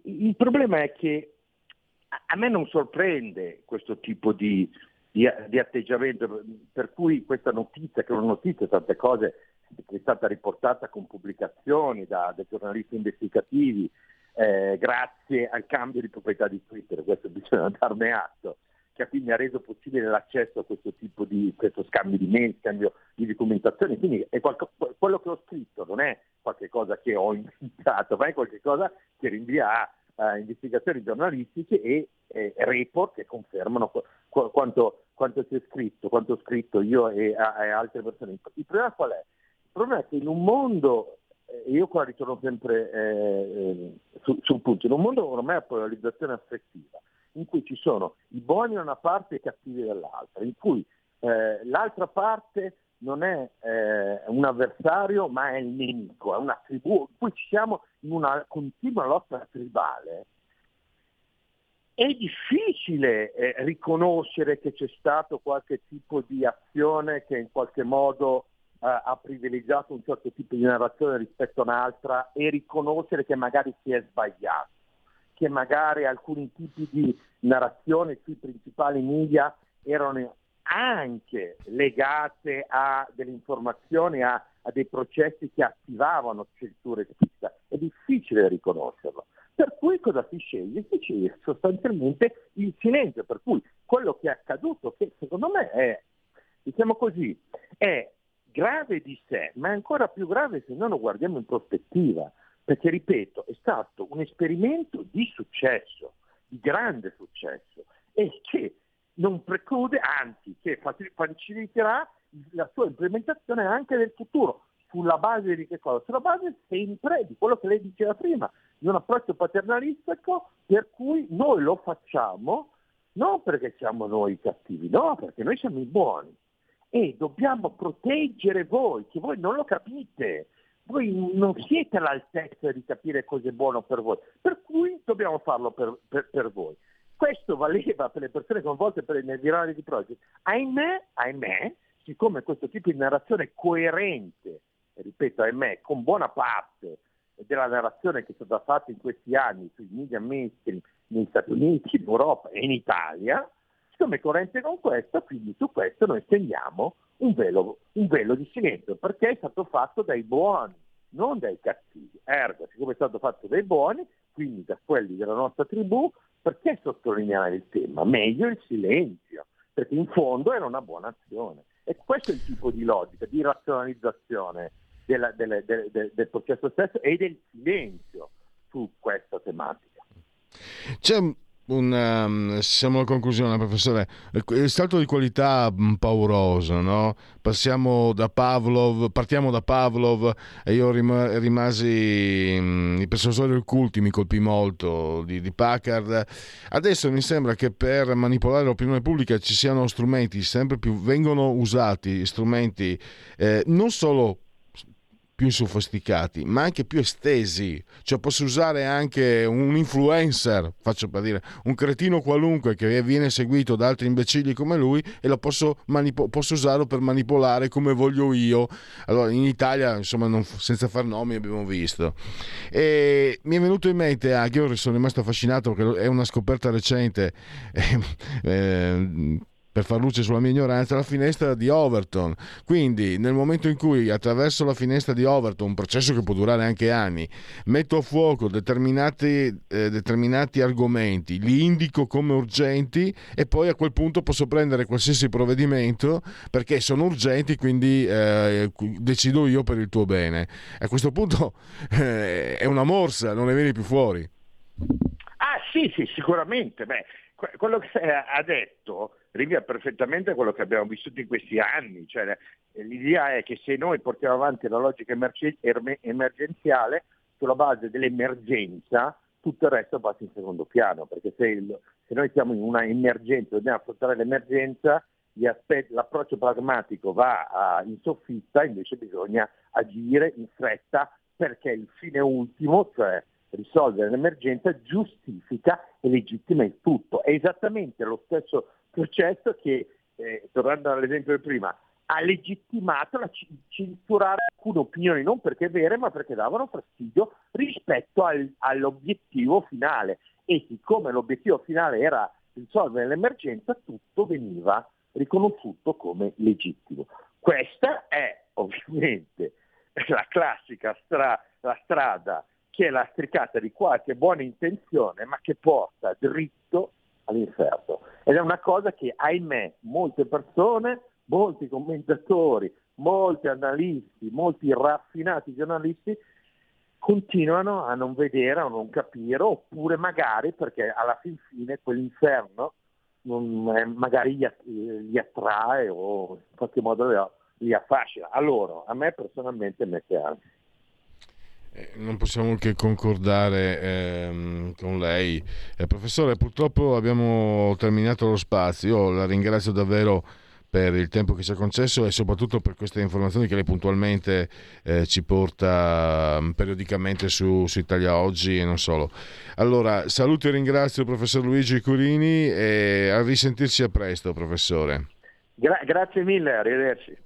il problema è che a me non sorprende questo tipo di, di, di, atteggiamento, per cui questa notizia, che è una notizia, tante cose, che è stata riportata con pubblicazioni da, da giornalisti investigativi, eh, grazie al cambio di proprietà di Twitter, questo bisogna [LAUGHS] darne atto, che quindi ha reso possibile l'accesso a questo tipo di questo scambio di mail, scambio di documentazione. Quindi qualco, quello che ho scritto non è qualcosa che ho inventato, ma è qualcosa che rinvia a eh, investigazioni giornalistiche e eh, report che confermano qu- quanto, quanto c'è scritto, quanto ho scritto io e, a, e, altre persone. Il problema qual è? Il problema è che in un mondo, eh, io qua ritorno sempre eh, su, sul punto, in un mondo ormai a polarizzazione affettiva, in cui ci sono i buoni da una parte e i cattivi dall'altra, in cui eh, l'altra parte non è eh, un avversario ma è il nemico, è una tribù, ci siamo in una continua lotta tribale, è difficile eh, riconoscere che c'è stato qualche tipo di azione che in qualche modo eh, ha privilegiato un certo tipo di narrazione rispetto a un'altra e riconoscere che magari si è sbagliato, che magari alcuni tipi di narrazione sui principali media erano anche legate a delle informazioni, a, a dei processi che attivavano censura esplicita. È difficile riconoscerlo. Per cui cosa si sceglie? Si sceglie sostanzialmente il silenzio, per cui quello che è accaduto, che secondo me è, diciamo così, è grave di sé, ma è ancora più grave se noi lo guardiamo in prospettiva, perché ripeto, è stato un esperimento di successo, di grande successo, e che non preclude, anzi, che faciliterà la sua implementazione anche nel futuro. Sulla base di che cosa? Sulla base sempre di quello che lei diceva prima, di un approccio paternalistico per cui noi lo facciamo non perché siamo noi cattivi, no, perché noi siamo i buoni e dobbiamo proteggere voi, che voi non lo capite, voi non siete all'altezza di capire cosa è buono per voi, per cui dobbiamo farlo per, per, per voi. Questo valeva per le persone coinvolte per i virali di project. Ahimè, ahimè, siccome questo tipo di narrazione coerente, ripeto, ahimè, con buona parte della narrazione che è stata fatta in questi anni sui media mainstream negli Stati Uniti, in Europa e in Italia, siccome è coerente con questo, quindi su questo noi stendiamo un velo, un velo di silenzio, perché è stato fatto dai buoni, non dai cattivi. Ergo, siccome è stato fatto dai buoni, quindi da quelli della nostra tribù, perché sottolineare il tema? Meglio il silenzio, perché in fondo era una buona azione. E questo è il tipo di logica, di razionalizzazione della, delle, de, de, del processo stesso e del silenzio su questa tematica. C'è un, um, siamo alla conclusione, professore. Il salto di qualità pauroso, no? Passiamo da Pavlov, partiamo da Pavlov e io rim- rimasi um, i persuasori occulti mi colpì molto di, di, Packard. Adesso mi sembra che per manipolare l'opinione pubblica ci siano strumenti sempre più vengono usati strumenti eh, non solo più sofisticati, ma anche più estesi. Cioè posso usare anche un influencer, faccio per dire, un cretino qualunque che viene seguito da altri imbecilli come lui e lo posso, manip- posso usarlo per manipolare come voglio io. Allora in Italia, insomma, non, senza far nomi abbiamo visto. E mi è venuto in mente anche, io sono rimasto affascinato perché è una scoperta recente. [LAUGHS] eh, per far luce sulla mia ignoranza, la finestra di Overton. Quindi nel momento in cui attraverso la finestra di Overton, un processo che può durare anche anni, metto a fuoco determinati, eh, determinati argomenti, li indico come urgenti e poi a quel punto posso prendere qualsiasi provvedimento perché sono urgenti, quindi eh, decido io per il tuo bene. A questo punto [LAUGHS] eh, è una morsa, non ne vieni più fuori. Ah sì, sì, sicuramente. Beh, quello che ha detto rivia perfettamente quello che abbiamo vissuto in questi anni, cioè, l'idea è che se noi portiamo avanti la logica emergenziale sulla base dell'emergenza, tutto il resto passa in secondo piano, perché se, il, se noi siamo in una emergenza, dobbiamo affrontare l'emergenza, aspetti, l'approccio pragmatico va a, in soffitta, invece bisogna agire in fretta perché il fine ultimo, cioè risolvere l'emergenza, giustifica e legittima il tutto. È esattamente lo stesso processo che, eh, tornando all'esempio di prima, ha legittimato la censurare alcune opinioni, non perché vere, ma perché davano fastidio rispetto al, all'obiettivo finale. E siccome l'obiettivo finale era risolvere l'emergenza, tutto veniva riconosciuto come legittimo. Questa è ovviamente [LAUGHS] la classica stra- la strada che è lastricata di qualche buona intenzione, ma che porta dritto all'inferno. Ed è una cosa che, ahimè, molte persone, molti commentatori, molti analisti, molti raffinati giornalisti continuano a non vedere, a non capire, oppure magari perché alla fin fine quell'inferno magari gli, attrae o in qualche modo li, li affascina. A loro, a me personalmente mette ansia. Eh, non possiamo che concordare ehm, con lei. Eh, professore, purtroppo abbiamo terminato lo spazio. Io la ringrazio davvero per il tempo che ci ha concesso e soprattutto per queste informazioni che lei puntualmente eh, ci porta um, periodicamente su, su, Italia Oggi e non solo. Allora, saluto e ringrazio il professor Luigi Curini e a risentirci a presto, professore. Gra- grazie mille, arrivederci.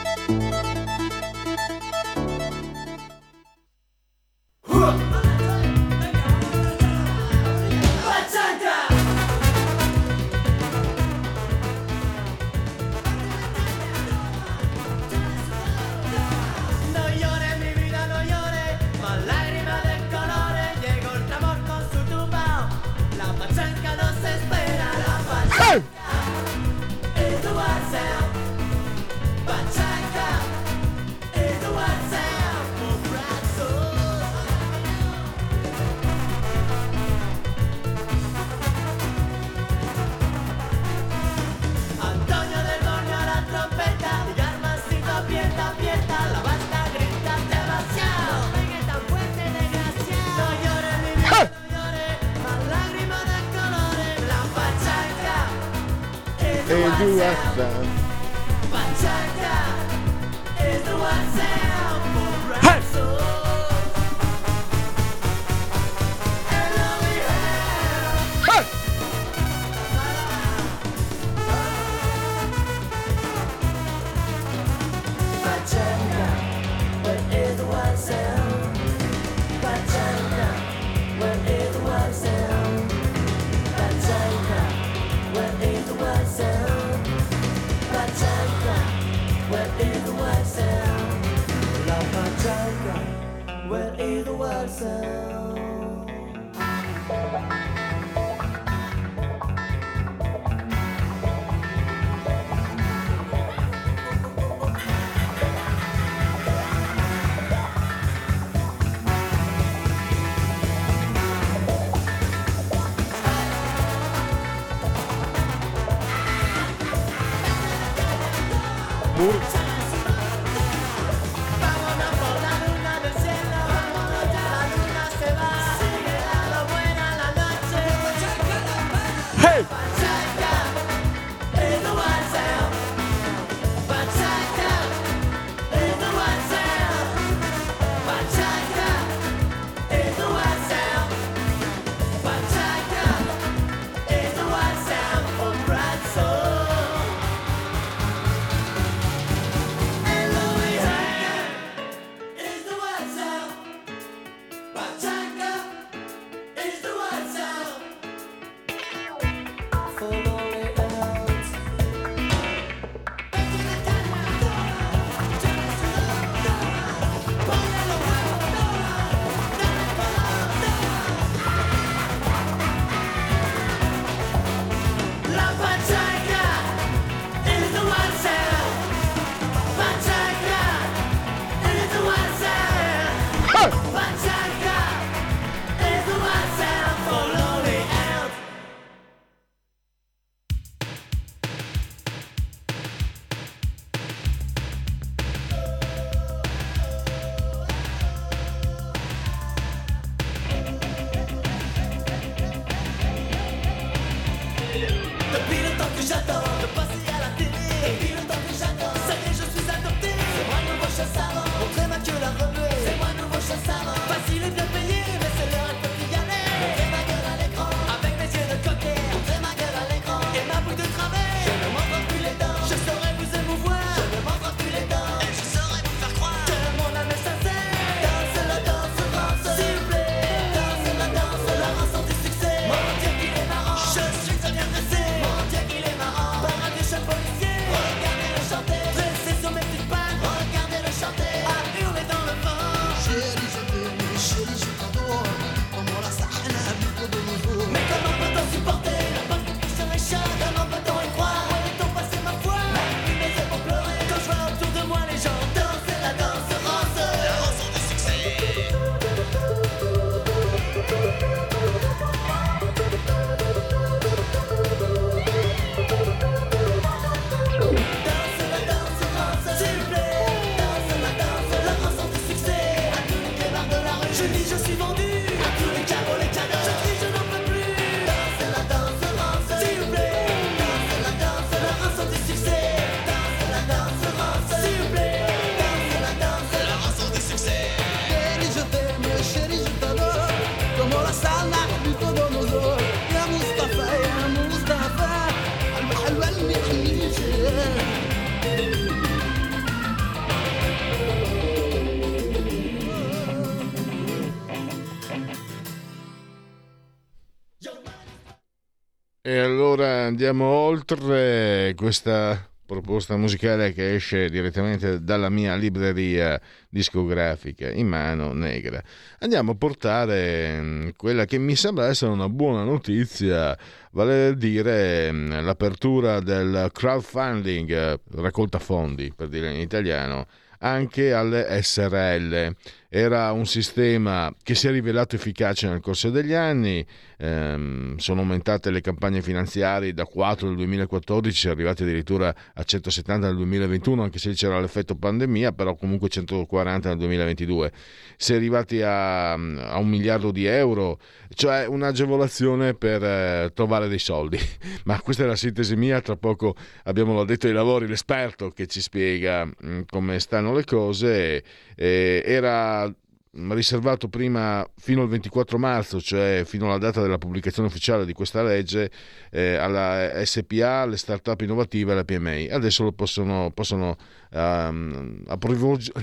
Andiamo oltre questa proposta musicale che esce direttamente dalla mia libreria discografica in mano negra. Andiamo a portare mm, quella che mi sembra essere una buona notizia, vale a dire mm, l'apertura del crowdfunding, eh, raccolta fondi per dire in italiano, anche alle SRL. Era un sistema che si è rivelato efficace nel corso degli anni, ehm, sono aumentate le campagne finanziarie da 4 nel 2014, arrivate addirittura a 170 nel 2021, anche se c'era l'effetto pandemia, però comunque 140 nel 2022. Si è arrivati a, a un miliardo di euro, cioè un'agevolazione per eh, trovare dei soldi. [LAUGHS] Ma questa è la sintesi mia, tra poco abbiamo l'addetto ai lavori, l'esperto che ci spiega mh, mm, come stanno le cose. Eh, era riservato prima fino al 24 marzo, cioè fino alla data della pubblicazione ufficiale di questa legge, eh, alla SPA, alle start-up innovative e alle PMI. Adesso lo possono, possono um,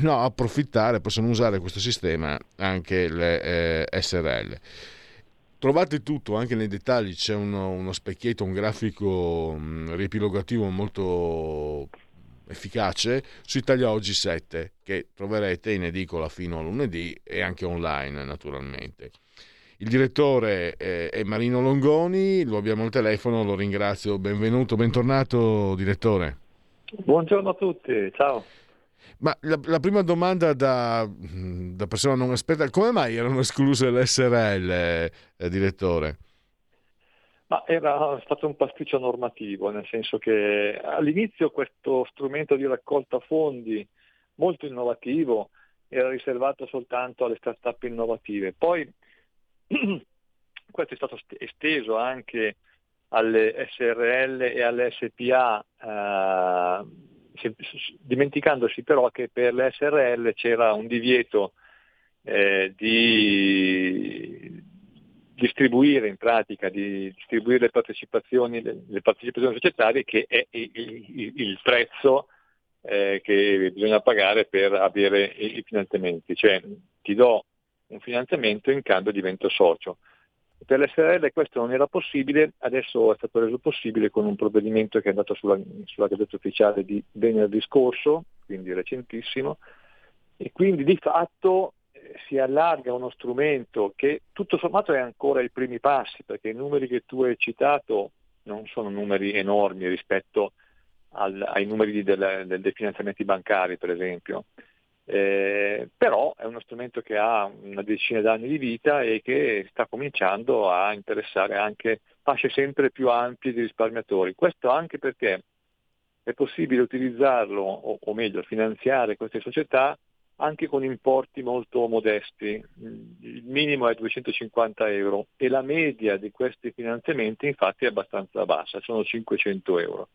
no, approfittare, possono usare questo sistema anche le eh, SRL. Trovate tutto, anche nei dettagli c'è uno, uno specchietto, un grafico um, riepilogativo molto efficace su Italia Oggi 7 che troverete in edicola fino a lunedì e anche online naturalmente. Il direttore è Marino Longoni, lo abbiamo al telefono, lo ringrazio, benvenuto, bentornato direttore. Buongiorno a tutti, ciao. Ma la, la prima domanda da, da, persona non esperta, come mai erano escluse le SRL, eh, direttore? Ma era stato un pasticcio normativo, nel senso che all'inizio questo strumento di raccolta fondi molto innovativo era riservato soltanto alle start-up innovative. Poi [CLEARS THROAT] questo è stato esteso anche alle SRL e alle SPA, eh, dimenticandosi però che per le SRL c'era un divieto eh, di distribuire in pratica, di distribuire le partecipazioni, le, partecipazioni societarie che è il, il, il prezzo eh, che bisogna pagare per avere i, i finanziamenti, cioè ti do un finanziamento in cambio divento socio. Per l'SRL questo non era possibile, adesso è stato reso possibile con un provvedimento che è andato sulla, sulla gazzetta ufficiale di venerdì scorso, quindi recentissimo, e quindi di fatto si allarga uno strumento che tutto sommato è ancora ai primi passi, perché i numeri che tu hai citato non sono numeri enormi rispetto al, ai numeri del, del, dei finanziamenti bancari, per esempio. Eh, però è uno strumento che ha una decina d'anni di vita e che sta cominciando a interessare anche fasce sempre più ampie di risparmiatori. Questo anche perché è possibile utilizzarlo, o, o meglio, finanziare queste società anche con importi molto modesti, il minimo è 250 euro e la media di questi finanziamenti infatti è abbastanza bassa, sono 500 euro,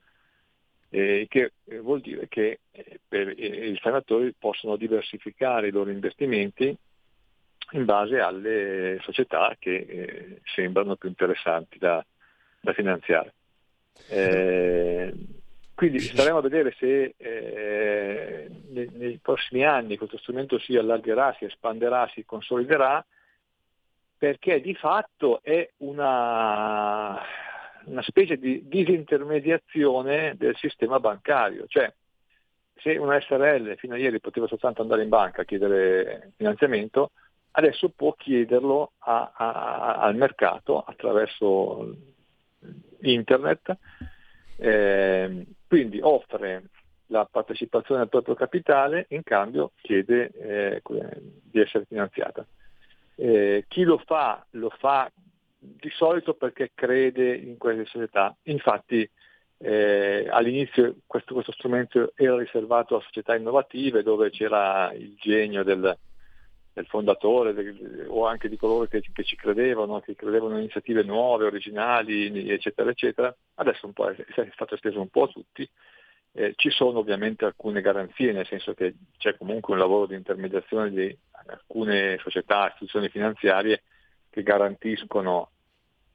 eh, che vuol dire che eh, per i risparmiatori possono diversificare i loro investimenti in base alle società che eh, sembrano più interessanti da, da finanziare. Eh, quindi staremo a vedere se eh, nei, nei, prossimi anni questo strumento si allargherà, si espanderà, si consoliderà, perché di fatto è una, una specie di disintermediazione del sistema bancario. Cioè, se una SRL fino a ieri poteva soltanto andare in banca a chiedere finanziamento, adesso può chiederlo a, a, al mercato attraverso internet. Eh, quindi offre la partecipazione al proprio capitale, in cambio chiede eh, di essere finanziata. Eh, chi lo fa lo fa di solito perché crede in queste società. Infatti eh, all'inizio questo, questo, strumento era riservato a società innovative dove c'era il genio del, del fondatore del, o anche di coloro che, che, ci credevano, che credevano in iniziative nuove, originali, eccetera, eccetera. Adesso un è, è stato esteso un po' a tutti. Eh, ci sono ovviamente alcune garanzie, nel senso che c'è comunque un lavoro di intermediazione di alcune società, istituzioni finanziarie che garantiscono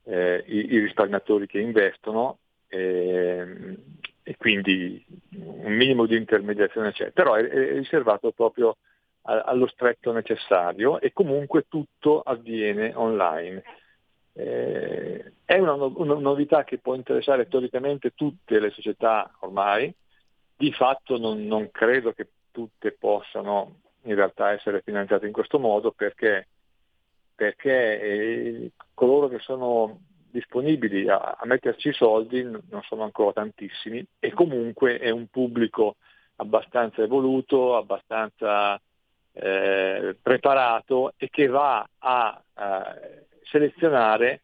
eh, i, i, risparmiatori che investono eh, e quindi un minimo di intermediazione c'è, però è, è riservato proprio allo stretto necessario e comunque tutto avviene online. Eh, è una, una, novità che può interessare teoricamente tutte le società ormai, di fatto non, non credo che tutte possano in realtà essere finanziate in questo modo perché, perché eh, coloro che sono disponibili a, a metterci i soldi non sono ancora tantissimi e comunque è un pubblico abbastanza evoluto, abbastanza eh, preparato e che va a, a selezionare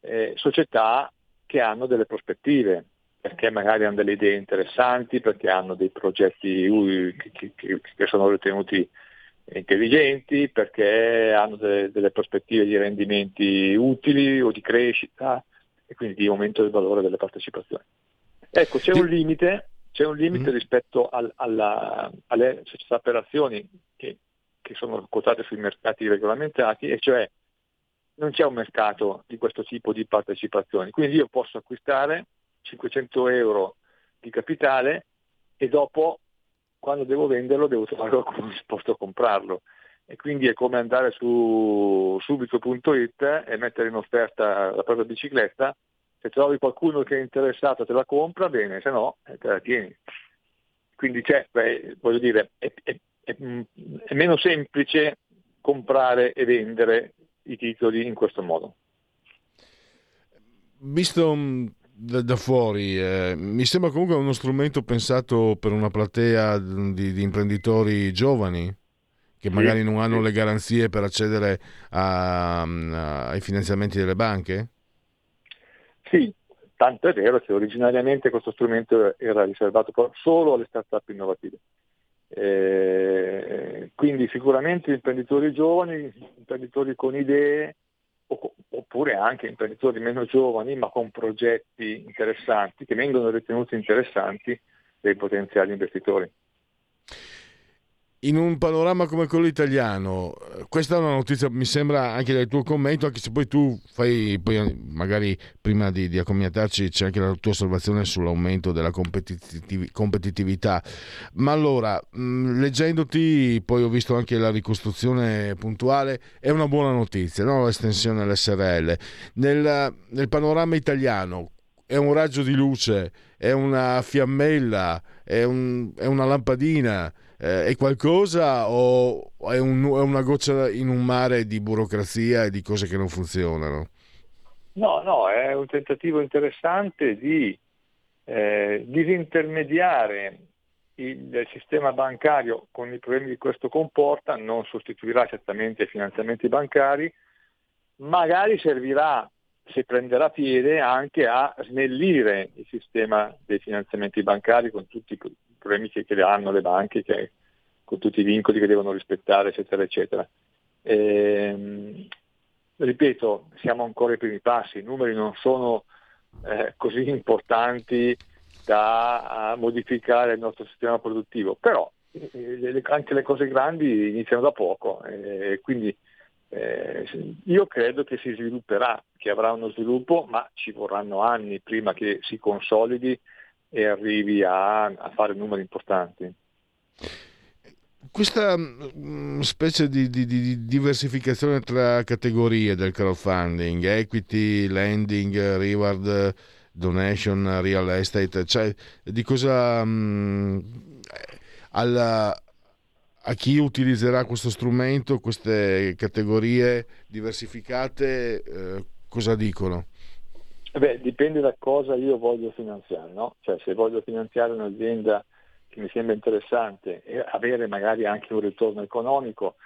eh, società che hanno delle prospettive, perché magari hanno delle idee interessanti, perché hanno dei progetti che, che, che sono ritenuti intelligenti, perché hanno delle, delle, prospettive di rendimenti utili o di crescita e quindi di aumento del valore delle partecipazioni. Ecco, c'è un limite, c'è un limite mm. rispetto al, alla, alle società per azioni che, che sono quotate sui mercati regolamentati, e cioè non c'è un mercato di questo tipo di partecipazioni. Quindi io posso acquistare 500 euro di capitale e dopo quando devo venderlo devo trovare qualcuno [LAUGHS] disposto a comprarlo. E quindi è come andare su subito.it e mettere in offerta la propria bicicletta. Se trovi qualcuno che è interessato te la compra, bene, se no eh, te la tieni. Quindi c'è, beh, voglio dire, è, è, è, è meno semplice comprare e vendere i titoli in questo modo. Visto mm, da, da fuori, eh, mi sembra comunque uno strumento pensato per una platea di, di imprenditori giovani che magari sì, non hanno sì. le garanzie per accedere a, a, ai finanziamenti delle banche? Sì, tanto è vero che originariamente questo strumento era riservato solo alle start-up innovative. Eh, quindi sicuramente imprenditori giovani, imprenditori con idee, oppure anche imprenditori meno giovani ma con progetti interessanti che vengono ritenuti interessanti dai potenziali investitori. In un panorama come quello italiano, questa è una notizia, mi sembra anche dal tuo commento, anche se poi tu fai, poi magari prima di, di accomiatarci c'è anche la tua osservazione sull'aumento della competitiv- competitività. Ma allora, mh, leggendoti, poi ho visto anche la ricostruzione puntuale, è una buona notizia, no? l'estensione all'SRL. Nel, nel panorama italiano, è un raggio di luce, è una fiammella, è, un, è una lampadina eh, è qualcosa o è, un, è, una goccia in un mare di burocrazia e di cose che non funzionano? No, no, è un tentativo interessante di eh, disintermediare il sistema bancario con i problemi che questo comporta, non sostituirà certamente i finanziamenti bancari, magari servirà, se prenderà piede, anche a snellire il sistema dei finanziamenti bancari con tutti problemi che, che hanno le banche, che, con tutti i vincoli che devono rispettare, eccetera, eccetera. E, ehm, ripeto, siamo ancora ai primi passi, i numeri non sono eh, così importanti da modificare il nostro sistema produttivo, però eh, anche le cose grandi iniziano da poco, eh, quindi eh, io credo che si svilupperà, che avrà uno sviluppo, ma ci vorranno anni prima che si consolidi e arrivi a, a fare numeri importanti. Questa mm, specie di, di, di, diversificazione tra categorie del crowdfunding, equity, lending, reward, donation, real estate, cioè di cosa mh, mm, alla, a chi utilizzerà questo strumento, queste categorie diversificate, eh, cosa dicono? Beh, dipende da cosa io voglio finanziare, no? Cioè se voglio finanziare un'azienda che mi sembra interessante e avere magari anche un ritorno economico,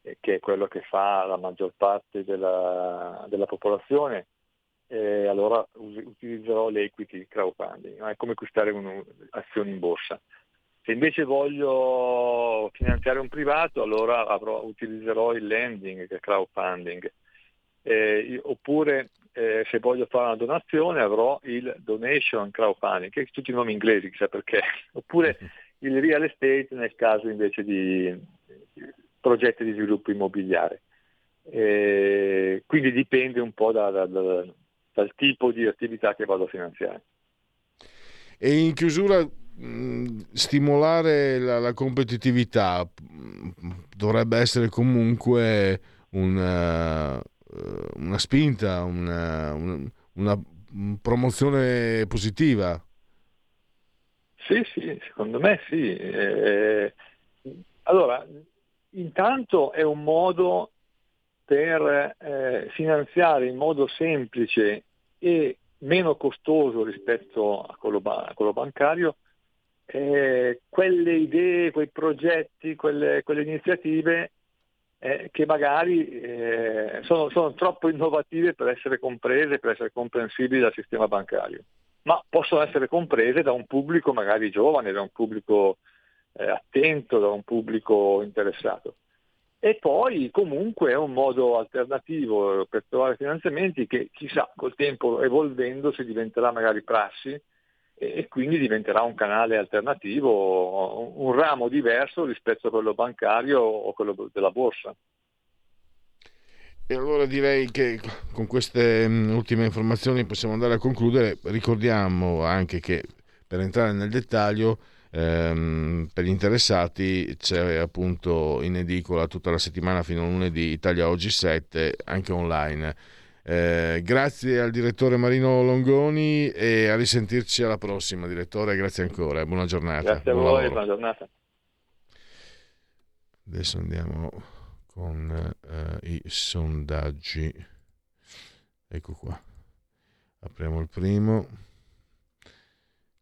eh, che è quello che fa la maggior parte della, della popolazione, eh, allora utilizzerò l'equity crowdfunding, no? è come acquistare un'azione in borsa. Se invece voglio finanziare un privato, allora avrò, utilizzerò il lending, è crowdfunding. Eh, oppure eh, se voglio fare una donazione avrò il donation crowdfunding, che tutti i nomi inglesi, chissà perché, [LAUGHS] oppure il real estate nel caso invece di progetti di sviluppo immobiliare. Eh, quindi dipende un po' da, da, da, dal tipo di attività che vado a finanziare. E in chiusura stimolare la, la, competitività dovrebbe essere comunque un, uh, una spinta, una, una, una promozione positiva. Sì, sì, secondo me sì. Eh, allora, intanto è un modo per eh, finanziare in modo semplice e meno costoso rispetto a quello, a quello bancario eh, quelle idee, quei progetti, quelle, quelle iniziative eh, che magari eh, sono, sono, troppo innovative per essere comprese, per essere comprensibili dal sistema bancario, ma possono essere comprese da un pubblico magari giovane, da un pubblico eh, attento, da un pubblico interessato. E poi comunque è un modo alternativo per trovare finanziamenti che chissà col tempo evolvendosi diventerà magari prassi e quindi diventerà un canale alternativo, un ramo diverso rispetto a quello bancario o quello della borsa. E allora direi che con queste mm, ultime informazioni possiamo andare a concludere. Ricordiamo anche che per entrare nel dettaglio, ehm, per gli interessati c'è appunto in edicola tutta la settimana fino a lunedì Italia Oggi 7, anche online eh, grazie al direttore Marino Longoni e a risentirci alla prossima, direttore. Grazie ancora, buona giornata. Grazie a Buon voi, lavoro. buona giornata. Adesso andiamo con uh, i sondaggi. Ecco qua. Apriamo il primo.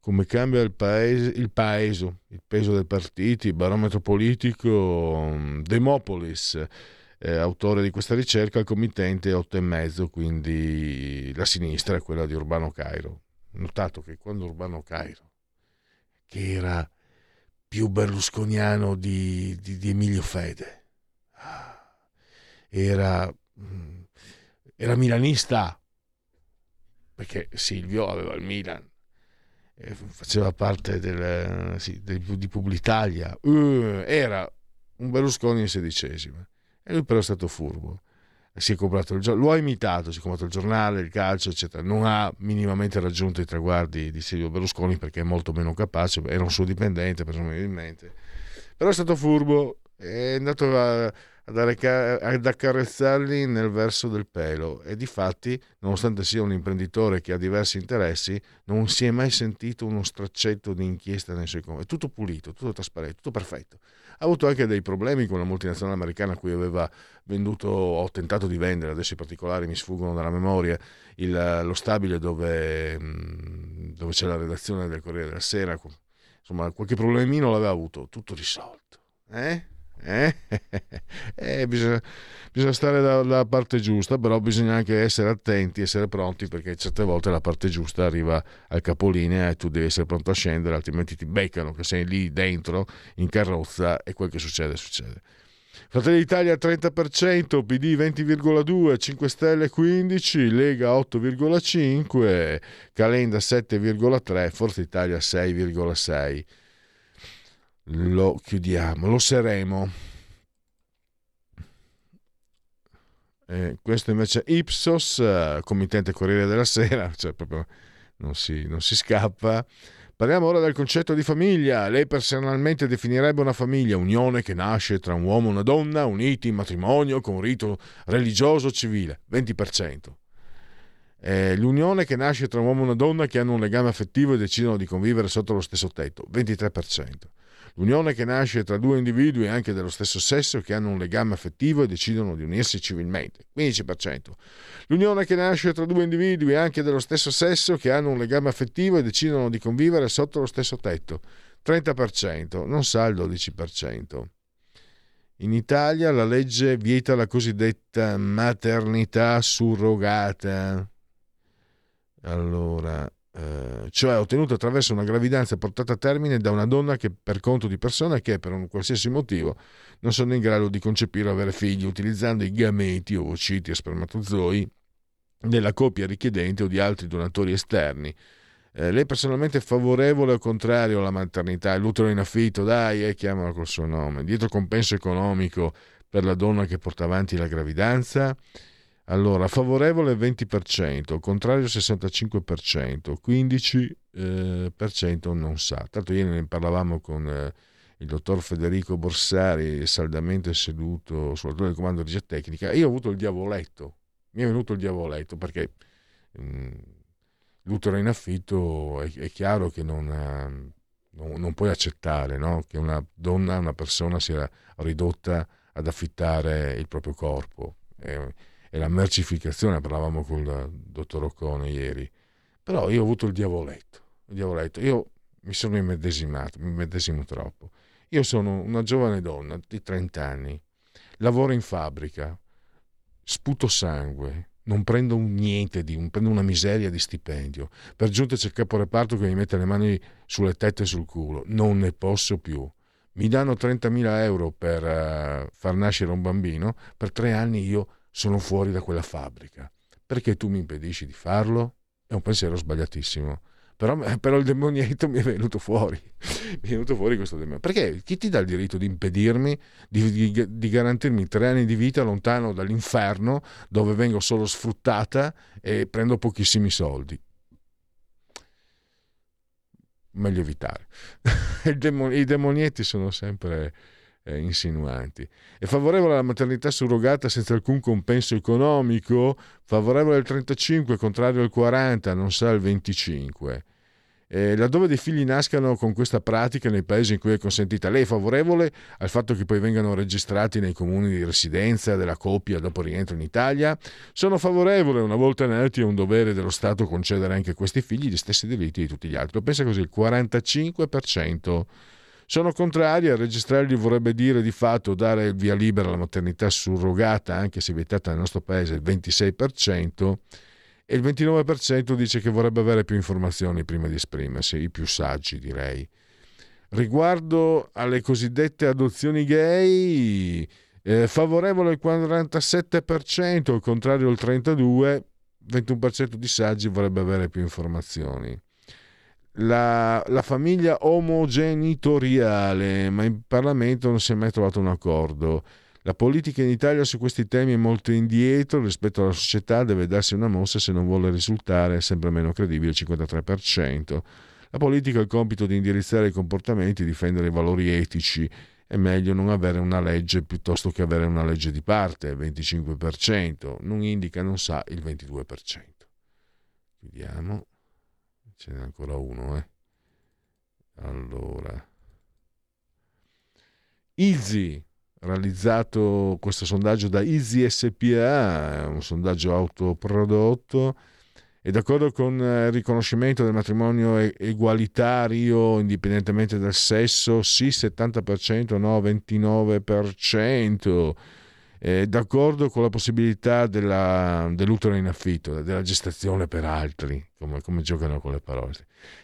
Come cambia il paese, il paese, il peso dei partiti, barometro politico, Demopolis eh, autore di questa ricerca, il committente è 8,5, quindi la sinistra è quella di Urbano Cairo. Notato che quando Urbano Cairo, che era più berlusconiano di, di, di Emilio Fede, ah, era, mm, era milanista, perché Silvio aveva il Milan, faceva parte del, sì, di Publitalia, uh, era un Berlusconi in sedicesima. E lui però è stato furbo. Si è comprato il gioco, lo ha imitato, si è comprato il giornale, il calcio, eccetera. Non ha minimamente raggiunto i traguardi di Silvio Berlusconi perché è molto meno capace, era un suo dipendente presumibilmente. Però è stato furbo, è andato a, ad accarezzarli nel verso del pelo e di fatti, nonostante sia un imprenditore che ha diversi interessi, non si è mai sentito uno straccetto di inchiesta nei suoi confronti. È tutto pulito, tutto trasparente, tutto perfetto ha avuto anche dei problemi con la multinazionale americana a cui aveva venduto o tentato di vendere, adesso i particolari mi sfuggono dalla memoria, il, lo stabile dove, mm, dove, c'è la redazione del Corriere della Sera. Insomma, qualche problemino l'aveva avuto, tutto risolto. Eh? Eh? [LAUGHS] eh, bisogna, bisogna, stare dalla parte giusta, però bisogna anche essere attenti, essere pronti perché certe volte la parte giusta arriva al capolinea e tu devi essere pronto a scendere, altrimenti ti beccano che sei lì dentro in carrozza e quel che succede succede. Fratelli d'Italia 30%, PD 20,2%, 5 Stelle 15%, Lega 8,5%, Calenda 7,3%, Forza Italia 6,6% lo chiudiamo, lo seremo. Eh, questo invece è Ipsos, committente Corriere della Sera, cioè proprio non si, non si scappa. Parliamo ora del concetto di famiglia. Lei personalmente definirebbe una famiglia unione che nasce tra un uomo e una donna uniti in matrimonio con rito religioso civile, 20%. Eh, l'unione che nasce tra un uomo e una donna che hanno un legame affettivo e decidono di convivere sotto lo stesso tetto, 23%. L'unione che nasce tra due individui anche dello stesso sesso che hanno un legame affettivo e decidono di unirsi civilmente, 15%. L'unione che nasce tra due individui anche dello stesso sesso che hanno un legame affettivo e decidono di convivere sotto lo stesso tetto, 30%, non sa il 12%. In Italia la legge vieta la cosiddetta maternità surrogata. Allora, eh, cioè ottenuto attraverso una gravidanza portata a termine da una donna che per conto di persone che per un qualsiasi motivo non sono in grado di concepire o avere figli utilizzando i gameti, ovociti e spermatozoi della coppia richiedente o di altri donatori esterni. Eh, lei personalmente è favorevole o contrario alla maternità? L'utero in affitto, dai, eh, chiamalo col suo nome. Dietro compenso economico per la donna che porta avanti la gravidanza? Allora, favorevole 20%, contrario 65%, 15% non sa. Tanto ieri ne parlavamo con eh, il dottor Federico Borsari, saldamente seduto sulla torre di comando di jet tecnica. Io ho avuto il diavoletto, mi è venuto il diavoletto perché mh, mm, l'utero in affitto è, è chiaro che non, non, non puoi accettare no? che una donna, una persona sia ridotta ad affittare il proprio corpo. È, è la mercificazione, parlavamo con il dottor Occone ieri. Però io ho avuto il diavoletto, il diavoletto. Io mi sono immedesimato, mi immedesimo troppo. Io sono una giovane donna di 30 anni, lavoro in fabbrica, sputo sangue, non prendo niente di un, prendo una miseria di stipendio. Per giunta c'è il capo reparto che mi mette le mani sulle tette e sul culo. Non ne posso più. Mi danno 30.000 euro per uh, far nascere un bambino. Per tre anni io sono fuori da quella fabbrica. Perché tu mi impedisci di farlo? È un pensiero sbagliatissimo. Però, eh, però, il demonietto mi è venuto fuori. [LAUGHS] mi è venuto fuori questo demonietto. Perché chi ti dà il diritto di impedirmi, di, di, di, garantirmi tre anni di vita lontano dall'inferno dove vengo solo sfruttata e prendo pochissimi soldi? Meglio evitare. [LAUGHS] I demonietti sono sempre eh, insinuanti. È favorevole alla maternità surrogata senza alcun compenso economico? Favorevole al 35, contrario al 40, non sa il 25. Eh, laddove dei figli nascano con questa pratica nei paesi in cui è consentita, lei è favorevole al fatto che poi vengano registrati nei comuni di residenza della coppia dopo rientro in Italia? Sono favorevole, una volta nati è un dovere dello Stato concedere anche a questi figli gli stessi diritti di tutti gli altri. Lo pensa così il 45%. Sono contrari, a registrarli vorrebbe dire di fatto dare il via libera alla maternità surrogata, anche se vietata nel nostro paese il 26%, e il 29% dice che vorrebbe avere più informazioni prima di esprimersi, i più saggi direi. Riguardo alle cosiddette adozioni gay, eh, favorevole il 47%, al contrario il 32%, 21% di saggi vorrebbe avere più informazioni la, la, famiglia omogenitoriale, ma in Parlamento non si è mai trovato un accordo. La politica in Italia su questi temi è molto indietro rispetto alla società, deve darsi una mossa se non vuole risultare sempre meno credibile il 53%. La politica ha il compito di indirizzare i comportamenti, difendere i valori etici. È meglio non avere una legge piuttosto che avere una legge di parte, il 25%. Non indica, non sa il 22%. Vediamo ce n'è ancora uno, eh. Allora. Easy, realizzato questo sondaggio da Easy SPA, un sondaggio autoprodotto, è d'accordo con il riconoscimento del matrimonio egualitario indipendentemente dal sesso? Sì, 70%, no, 29% è d'accordo con la possibilità della, dell'utero in affitto, della gestazione per altri, come, come, giocano con le parole.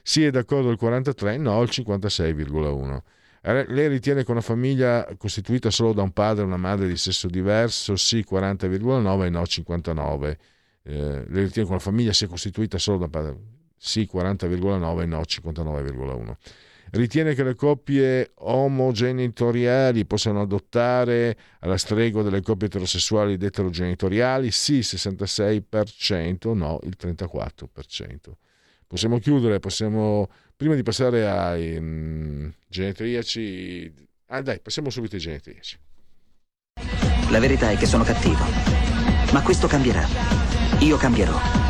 Sì, è d'accordo il 43, no il 56,1. Eh, lei ritiene che una famiglia costituita solo da un padre e una madre di sesso diverso, sì 40,9 e no 59. Eh, lei ritiene che una famiglia sia costituita solo da un padre, sì 40,9 e no 59,1 ritiene che le coppie omogenitoriali possano adottare alla stregua delle coppie eterosessuali ed eterogenitoriali? Sì, il 66%, no, il 34%. Possiamo chiudere, possiamo, prima di passare ai um, genetriaci, ah dai, passiamo subito ai genetriaci. La verità è che sono cattivo, ma questo cambierà. Io cambierò.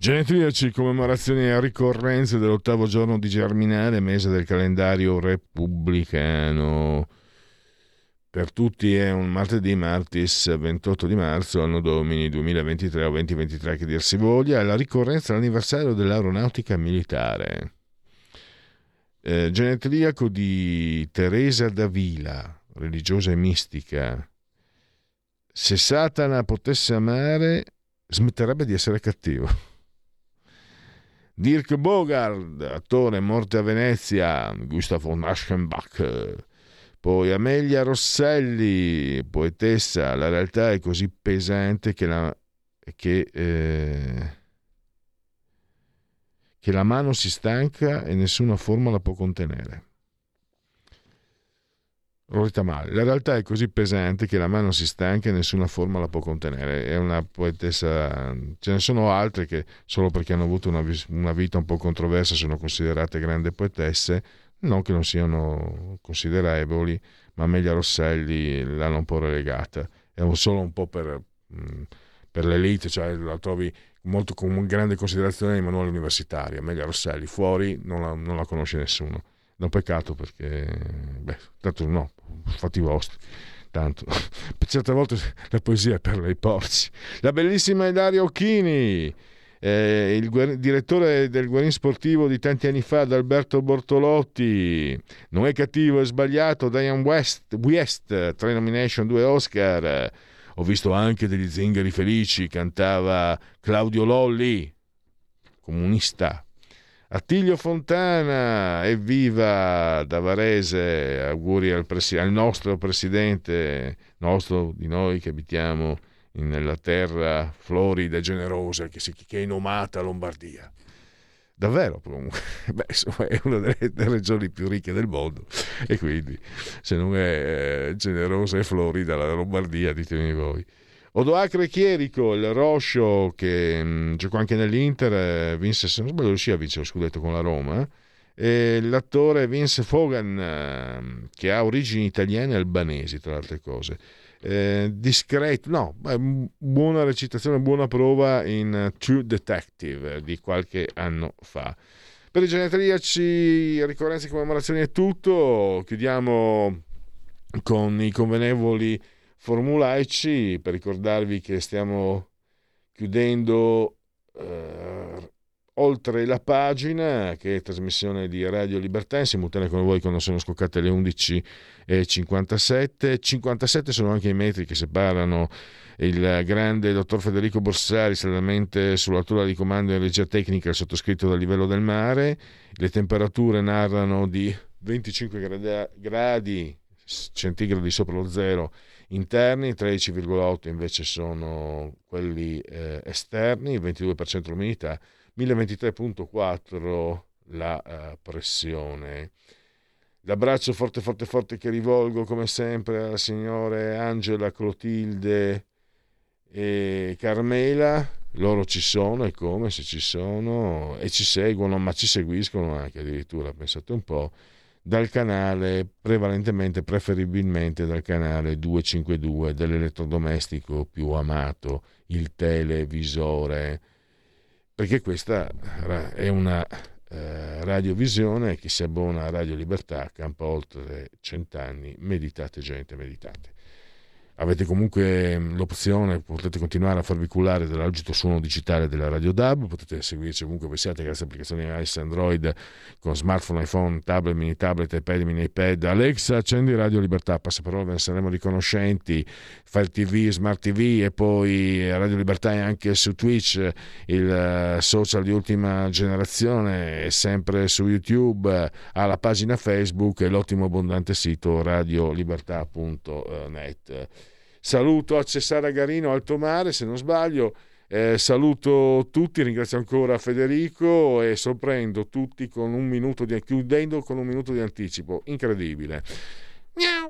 Genetriaci, commemorazioni e ricorrenze dell'ottavo giorno di Germinale, mese del calendario repubblicano. Per tutti è un martedì, martis 28 di marzo, anno domini 2023 o 2023 che dir si voglia, è la ricorrenza dell'anniversario dell'aeronautica militare. Eh, genetriaco di Teresa Davila, religiosa e mistica. Se Satana potesse amare, smetterebbe di essere cattivo. Dirk Bogard, attore morte a Venezia, Gustav von Aschenbach, poi Amelia Rosselli, poetessa, la realtà è così pesante che la, che, eh, che la mano si stanca e nessuna forma la può contenere. Detta male. La realtà è così pesante che la mano si stanca e nessuna forma la può contenere. È una poetessa. Ce ne sono altre che solo perché hanno avuto una, una vita un po' controversa sono considerate grandi poetesse. Non che non siano considerevoli, ma Amelia Rosselli l'hanno un po' relegata. È solo un po' per, mm, per l'elite, cioè la trovi molto con grande considerazione nei manuali universitari. Amelia Rosselli fuori non la, non la conosce nessuno. È un peccato perché, beh, tanto no, fatti vostri. Tanto, [LAUGHS] certe volte la poesia è per lei porci. La bellissima Ilaria Occhini, eh, il guer- direttore del Guarin Sportivo di tanti anni fa, Alberto Bortolotti. Non è cattivo, è sbagliato. Diane West, West tre nomination, due Oscar. Ho visto anche degli zingari felici, cantava Claudio Lolli, comunista. Attilio Fontana, evviva da Varese, auguri al, presi- al, nostro presidente, nostro di noi che abitiamo nella terra florida e generosa che, si, che è nomata Lombardia. Davvero, comunque, [LAUGHS] Beh, insomma, è una delle, delle, regioni più ricche del mondo e quindi se non è eh, generosa e florida la Lombardia, ditemi voi. Odoacre Chierico, il Roscio che mh, mm, giocò anche nell'Inter, eh, vinse, se non sbaglio, riuscì a vincere lo scudetto con la Roma. Eh? E l'attore Vince Fogan, eh, che ha origini italiane e albanesi, tra le altre cose. Eh, discreto, no, buona recitazione, buona prova in True Detective di qualche anno fa. Per i genetriaci, ricorrenze e commemorazioni è tutto. Chiudiamo con i convenevoli formulaici per ricordarvi che stiamo chiudendo eh, oltre la pagina che è trasmissione di Radio Libertà in simultanea con voi quando sono scoccate le 11.57 57 sono anche i metri che separano il grande dottor Federico Borsari saldamente sull'altura di comando in regia tecnica il sottoscritto dal livello del mare. Le temperature narrano di 25 gradi centigradi sopra lo zero interni, 13,8 invece sono quelli eh, esterni, 22% l'umidità, 1023,4 la uh, pressione. L'abbraccio forte forte forte che rivolgo come sempre alla signore Angela, Clotilde e Carmela, loro ci sono e come se ci sono e ci seguono, ma ci seguiscono anche addirittura, pensate un po' dal canale, prevalentemente, preferibilmente dal canale 252 dell'elettrodomestico più amato, il televisore, perché questa è una eh, radiovisione che si abbona a Radio Libertà, campa oltre cent'anni, meditate gente, meditate avete comunque mm, l'opzione, potete continuare a farvi cullare dall'agito suono digitale della Radio DAB, potete seguirci ovunque voi siate grazie alle applicazioni iOS Android con smartphone, iPhone, tablet, mini tablet, iPad, mini iPad. Alexa, accendi Radio Libertà, passaparola, ve ne saremo riconoscenti, Fire TV, Smart TV e poi Radio Libertà è anche su Twitch, il eh, social di ultima generazione, sempre su YouTube, ha la pagina Facebook e l'ottimo abbondante sito radiolibertà.net. Saluto a Cesara Garino, Alto Mare, se non sbaglio. Eh, saluto tutti, ringrazio ancora Federico e sorprendo tutti con un minuto di, chiudendo con un minuto di anticipo. Incredibile. Miau.